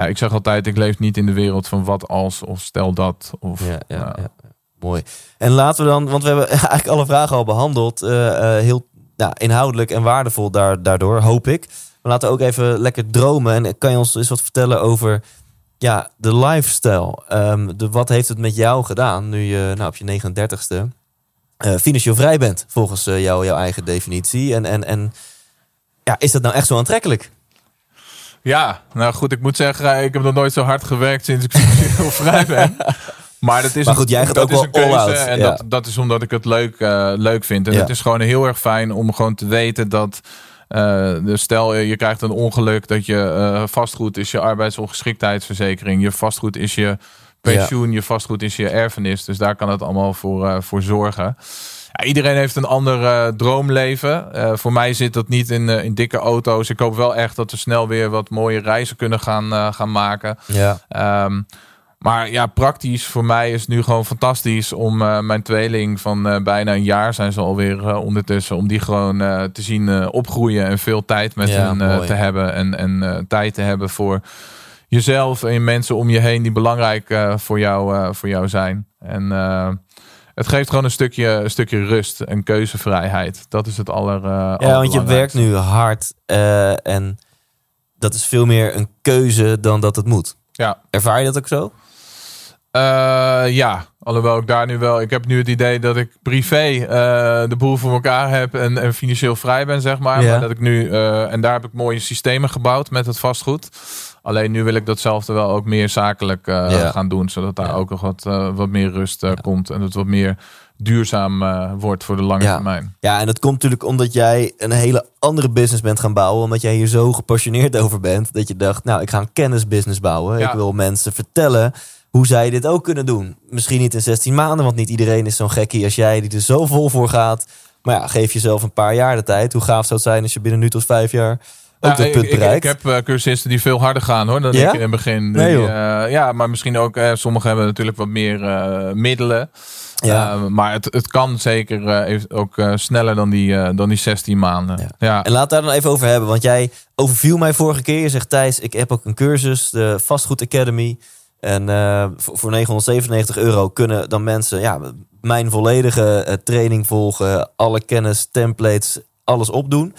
ja, ik zeg altijd, ik leef niet in de wereld van wat als of stel dat. Of, Ja, ja, nou, ja. Mooi. En laten we dan, want we hebben <laughs> eigenlijk alle vragen al behandeld. eh, eh, heel nou, inhoudelijk en waardevol daar, daardoor, hoop ik. Maar laten we ook even lekker dromen. En kan je ons eens wat vertellen over ja, de lifestyle? Ehm, de, wat heeft het met jou gedaan nu je nou, op je 39ste eh, financieel vrij bent, volgens jou, jouw eigen definitie? En, en, en ja, is dat nou echt zo aantrekkelijk? Ja, nou goed, ik moet zeggen, eh, ik heb nog nooit zo hard gewerkt sinds ik <laughs> vrij ben. Maar, dat is Maar een- goed, jij gaat ook wel keuze all-out, En ja. dat, dat is omdat ik het leuk, eh, leuk vind. En Ja. het is gewoon heel erg fijn om gewoon te weten dat... eh, dus stel je krijgt een ongeluk, dat je vastgoed is je arbeidsongeschiktheidsverzekering. Je vastgoed is je pensioen, je vastgoed is je erfenis. Dus daar kan het allemaal voor, voor zorgen. Ja, iedereen heeft een ander eh, droomleven. Eh, voor mij zit dat niet in, eh, in dikke auto's. Ik hoop wel echt dat we snel weer wat mooie reizen kunnen gaan, gaan maken. Ja, Ehm, maar ja, praktisch voor mij is het nu gewoon fantastisch om mijn tweeling van bijna een jaar zijn ze alweer ondertussen. Om die gewoon te zien opgroeien en veel tijd met Ja, hen te hebben. En, en tijd te hebben voor jezelf en mensen om je heen die belangrijk voor, jou, voor jou zijn. En het geeft gewoon een stukje, een stukje rust en keuzevrijheid. Dat is het aller. eh ja want je werkt nu hard eh, en dat is veel meer een keuze dan dat het moet. Ja, Ervaar je dat ook zo? Eh, ja, alhoewel ik daar nu wel. Ik heb nu het idee dat ik privé de boel voor elkaar heb en, en financieel vrij ben, zeg maar. Ja. Maar dat ik nu, en daar heb ik mooie systemen gebouwd met het vastgoed. Alleen nu wil ik datzelfde wel ook meer zakelijk eh, Ja. gaan doen, zodat daar Ja. ook nog wat, eh, wat meer rust eh, komt en het wat meer duurzaam wordt voor de lange termijn. Ja, en dat komt natuurlijk omdat jij een hele andere business bent gaan bouwen. Omdat jij hier zo gepassioneerd <laughs> over bent. Dat je dacht, nou, ik ga een kennisbusiness bouwen. Ik wil mensen vertellen hoe zij dit ook kunnen doen. Misschien niet in 16 maanden, want niet iedereen is zo'n gekkie als jij die er zo vol voor gaat. Maar ja, geef jezelf een paar jaar de tijd. Hoe gaaf zou het zijn als je binnen nu tot vijf jaar ook dat ik- heb eh, cursisten die veel harder gaan hoor dan Ja? ik in het begin. Nee, Die, eh, ja, maar misschien ook, eh, sommigen hebben natuurlijk wat meer middelen. Ja. Maar het, het kan zeker ook sneller dan die, dan die 16 maanden. Ja. Ja. En laat daar dan even over hebben. Want jij overviel mij vorige keer. Je zegt Thijs, ik heb ook een cursus, de Vastgoed Academy. En voor voor 997 euro kunnen dan mensen ja, mijn volledige training volgen. Alle kennis, templates, alles opdoen.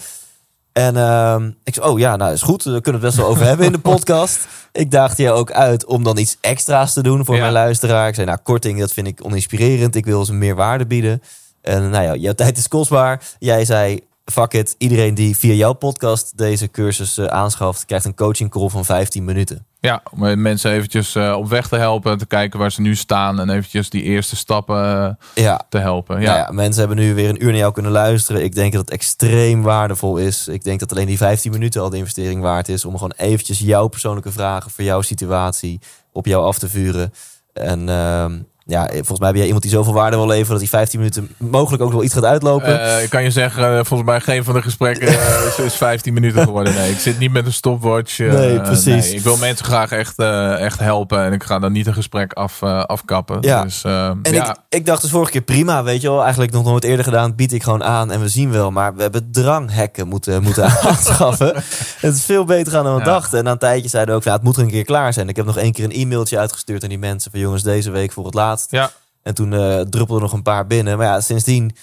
En ehm, ik zei, oh ja, nou is goed. We kunnen het best wel over hebben in de <laughs> podcast. Ik daagde je ook uit om dan iets extra's te doen voor Ja. mijn luisteraar. Ik zei, nou korting, dat vind ik oninspirerend. Ik wil ze meer waarde bieden. En nou ja, jouw tijd is kostbaar. Jij zei, fuck it. Iedereen die via jouw podcast deze cursus eh, aanschaft... krijgt een coaching call van 15 minuten. ja, om mensen eventjes eh, op weg te helpen, te kijken waar ze nu staan en eventjes die eerste stappen eh, Ja, te helpen. Ja. Ja. ja, mensen hebben nu weer een uur naar jou kunnen luisteren. Ik denk dat het extreem waardevol is. Ik denk dat alleen die 15 minuten al de investering waard is. Om gewoon eventjes jouw persoonlijke vragen voor jouw situatie op jou af te vuren. En ehm, ja, volgens mij ben jij iemand die zoveel waarde wil leveren... dat die 15 minuten mogelijk ook nog wel iets gaat uitlopen. Eh, ik kan je zeggen, eh, volgens mij geen van de gesprekken eh, <laughs> is, is 15 minuten geworden. Nee, ik zit niet met een stopwatch. eh, Nee, precies. ik wil mensen graag echt, eh, echt helpen en ik ga dan niet een gesprek af, eh, afkappen. Ja. Dus, eh, En ja. ik, ik dacht dus vorige keer prima, weet je wel. Eigenlijk nog nooit eerder gedaan. Bied ik gewoon aan en we zien wel. Maar we hebben dranghekken moeten, moeten <laughs> aanschaffen. Het is veel beter gaan dan we Ja. dachten. En na een tijdje zeiden we ook, ja, het moet er een keer klaar zijn. Ik heb nog één keer een e-mailtje uitgestuurd aan die mensen. Van jongens, deze week voor het laatst. Ja. En toen druppelden er nog een paar binnen. Maar ja, sindsdien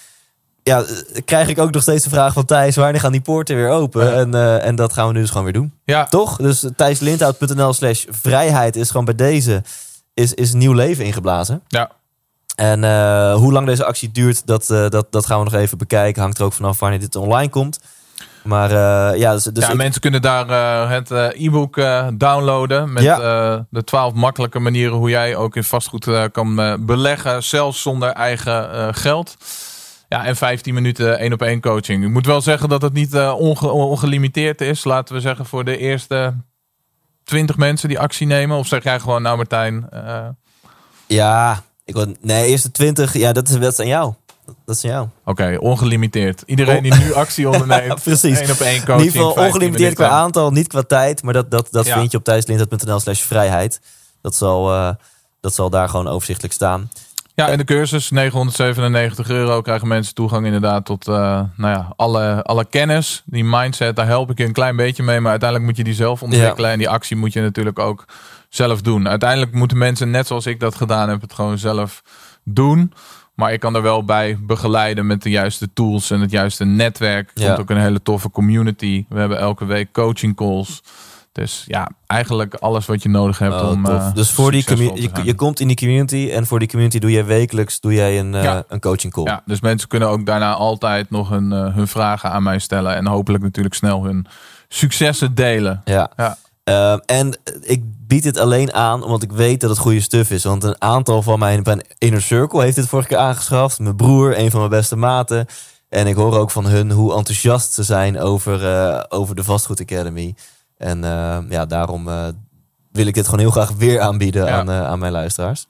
ja, krijg ik ook nog steeds de vraag van Thijs, wanneer gaan die poorten weer open? Ja. En, eh, en dat gaan we nu dus gewoon weer doen. Ja, Toch? Dus thijslindhout.nl slash vrijheid is gewoon bij deze is, is nieuw leven ingeblazen. ja. En eh, hoe lang deze actie duurt, dat, dat, dat gaan we nog even bekijken. Hangt er ook vanaf wanneer dit online komt. Maar eh, ja, dus, dus ja ik- mensen kunnen daar eh, het eh, e-book downloaden. Met Ja. de twaalf makkelijke manieren hoe jij ook in vastgoed kan beleggen. Zelfs zonder eigen geld. Ja, en 15 minuten één op één coaching. Ik moet wel zeggen dat het niet onge- ongelimiteerd is. Laten we zeggen voor de eerste 20 mensen die actie nemen. Of zeg jij gewoon, nou Martijn. ja, ik nee, eerste 20, ja, dat is, is aan jou. Dat is jou. Oké, ongelimiteerd. Iedereen die nu actie onderneemt. <laughs> Ja, precies. één op één In coaching. ieder geval 15 ongelimiteerd qua aantal, niet qua tijd. Maar dat, dat, dat Ja. vind je op thijslindhout.nl slash vrijheid. Dat zal, eh, dat zal daar gewoon overzichtelijk staan. Ja, en de cursus, 997 euro, krijgen mensen toegang inderdaad tot eh, nou ja, alle, alle kennis. Die mindset, daar help ik je een klein beetje mee. Maar uiteindelijk moet je die zelf ontwikkelen. En die actie moet je natuurlijk ook zelf doen. Uiteindelijk moeten mensen, net zoals ik dat gedaan heb, het gewoon zelf doen. Maar ik kan er wel bij begeleiden met de juiste tools en het juiste netwerk. Er Ja. komt ook een hele toffe community. We hebben elke week coaching calls. Dus ja, eigenlijk alles wat je nodig hebt Oh, om. eh, dus voor die je, je komt in die community en voor die community doe jij wekelijks doe jij een, eh, Ja. een coaching call. Ja, dus mensen kunnen ook daarna altijd nog hun, eh, hun vragen aan mij stellen. En hopelijk natuurlijk snel hun successen delen. Ja. Ja. Ehm, en ik bied dit alleen aan omdat ik weet dat het goede stuff is. Want een aantal van mijn, mijn inner circle heeft dit vorige keer aangeschaft. Mijn broer, een van mijn beste maten. En ik hoor ook van hun hoe enthousiast ze zijn over, eh, over de Vastgoed Academy. En eh, ja, daarom eh, wil ik dit gewoon heel graag weer aanbieden Ja. aan, aan mijn luisteraars.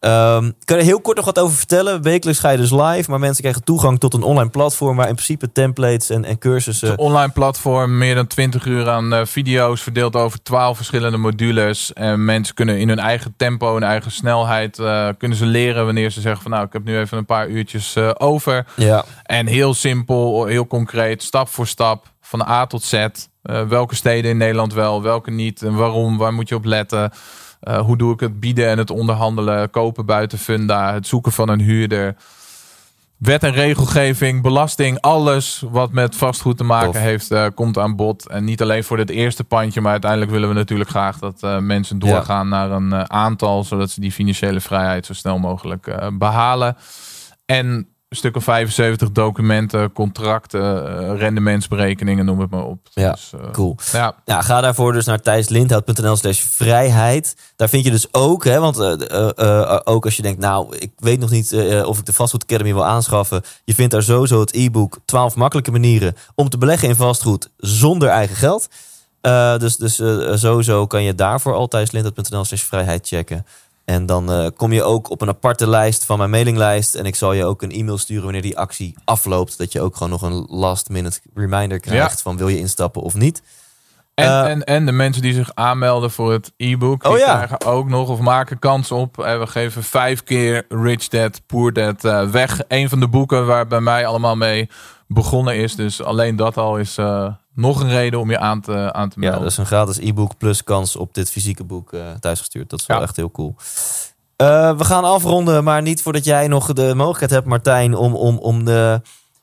Ehm, ik kan er heel kort nog wat over vertellen. Wekelijks ga je dus live, maar mensen krijgen toegang tot een online platform waar in principe templates en, en cursussen. Een online platform, meer dan 20 uur aan eh, video's, verdeeld over 12 verschillende modules. En mensen kunnen in hun eigen tempo, hun eigen snelheid, eh, kunnen ze leren wanneer ze zeggen van nou, ik heb nu even een paar uurtjes eh, over. Ja, En heel simpel, heel concreet, stap voor stap, van A tot Z. Welke steden in Nederland wel, welke niet en waarom, waar moet je op letten. Eh, hoe doe ik het bieden en het onderhandelen, kopen buiten funda, het zoeken van een huurder. Wet en regelgeving, belasting, alles wat met vastgoed te maken Tof. heeft, eh, komt aan bod. En niet alleen voor het eerste pandje, maar uiteindelijk willen we natuurlijk graag dat eh, mensen doorgaan naar een aantal, zodat ze die financiële vrijheid zo snel mogelijk eh, behalen. En een stuk of 75 documenten, contracten, eh, rendementsberekeningen, noem het maar op. Ja, Dus, eh, cool. ja, Ja, ga daarvoor dus naar thijslindhout.nl slash vrijheid. Daar vind je dus ook, hè, want eh, ook als je denkt, nou, ik weet nog niet of ik de Vastgoed Academy wil aanschaffen. Je vindt daar sowieso het e-book 12 makkelijke manieren om te beleggen in vastgoed zonder eigen geld. Dus dus sowieso kan je daarvoor al thijslindhout.nl slash vrijheid checken. En dan eh, kom je ook op een aparte lijst van mijn mailinglijst. En ik zal je ook een e-mail sturen wanneer die actie afloopt. Dat je ook gewoon nog een last minute reminder krijgt van wil je instappen of niet. En, Eh, en, en de mensen die zich aanmelden voor het e-book, die Oh ja. krijgen ook nog of maken kans op. eh, We geven vijf keer Rich Dad, Poor Dad eh, weg. Een van de boeken waar bij mij allemaal mee begonnen is. Dus alleen dat al is nog een reden om je aan te, aan te Ja, melden. dat is een gratis e-book plus kans op dit fysieke boek thuisgestuurd. Dat is wel Ja. echt heel cool. We gaan afronden, maar niet voordat jij nog de mogelijkheid hebt, Martijn, om, om, om de,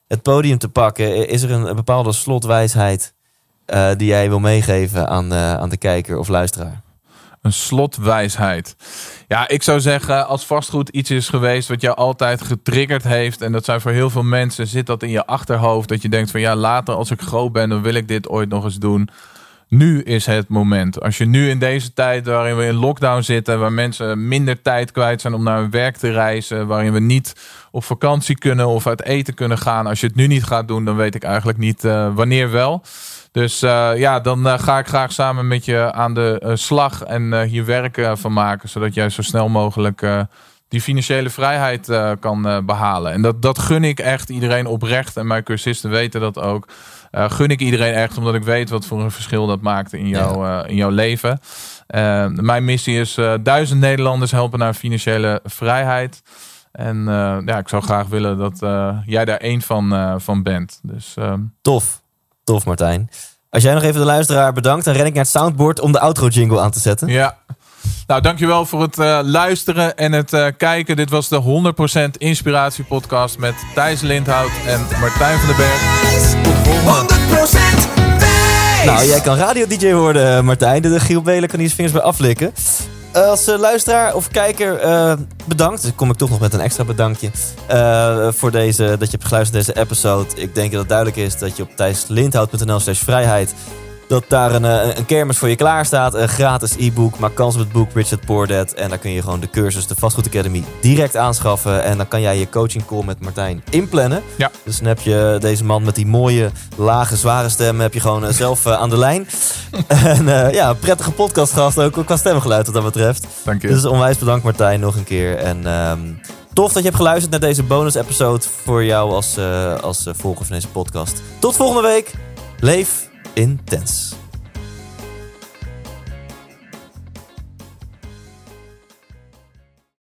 het podium te pakken. Is er een, een bepaalde slotwijsheid eh, die jij wil meegeven aan, de- aan de kijker of luisteraar? Een slotwijsheid. Ja, ik zou zeggen, als vastgoed iets is geweest wat jou altijd getriggerd heeft, en dat zijn voor heel veel mensen, zit dat in je achterhoofd, dat je denkt van ja, later als ik groot ben, dan wil ik dit ooit nog eens doen. Nu is het moment. Als je nu in deze tijd waarin we in lockdown zitten, waar mensen minder tijd kwijt zijn om naar hun werk te reizen, waarin we niet op vakantie kunnen of uit eten kunnen gaan, als je het nu niet gaat doen, dan weet ik eigenlijk niet eh, wanneer wel. Dus eh, ja, dan eh, ga ik graag samen met je aan de eh, slag en hier werk van maken. Zodat jij zo snel mogelijk die financiële vrijheid kan eh, behalen. En dat, dat gun ik echt iedereen oprecht. En mijn cursisten weten dat ook. Gun ik iedereen echt, omdat ik weet wat voor een verschil dat maakt in, jouw eh, in jouw leven. Mijn missie is duizend Nederlanders helpen naar financiële vrijheid. En ja, ik zou graag willen dat jij daar één van, van bent. Dus ehm, Tof. Tof, Martijn. Als jij nog even de luisteraar bedankt, dan ren ik naar het soundboard om de outro jingle aan te zetten. Ja. Nou, dankjewel voor het uh, luisteren en het uh, kijken. Dit was de 100% Inspiratie Podcast met Thijs Lindhout en Martijn van den Berg. Tot volgende. 100% Nou, jij kan radio-dj worden, Martijn. De Giel Belen kan hier zijn vingers bij aflikken. Uh, als luisteraar of kijker, uh, bedankt. Dus kom ik toch nog met een extra bedankje voor deze, dat je hebt geluisterd naar deze episode. Ik denk dat het duidelijk is dat je op thijslindhout.nl slash vrijheid dat daar een, eh, een kermis voor je klaar staat. Een gratis e-book. Maak kans op het boek Richard Poor Dad. En dan kun je gewoon de cursus, de Vastgoed Academy, direct aanschaffen. En dan kan jij je coaching call met Martijn inplannen. Ja. Dus dan heb je deze man met die mooie, lage, zware stem heb je gewoon eh, zelf eh, aan de lijn. <laughs> en ja, prettige podcastgast ook qua stemgeluid wat dat betreft. Dank je. Dus onwijs bedankt Martijn nog een keer. En um, tof dat je hebt geluisterd naar deze bonus episode voor jou als, uh, als volger van deze podcast. Tot volgende week. Leef intens.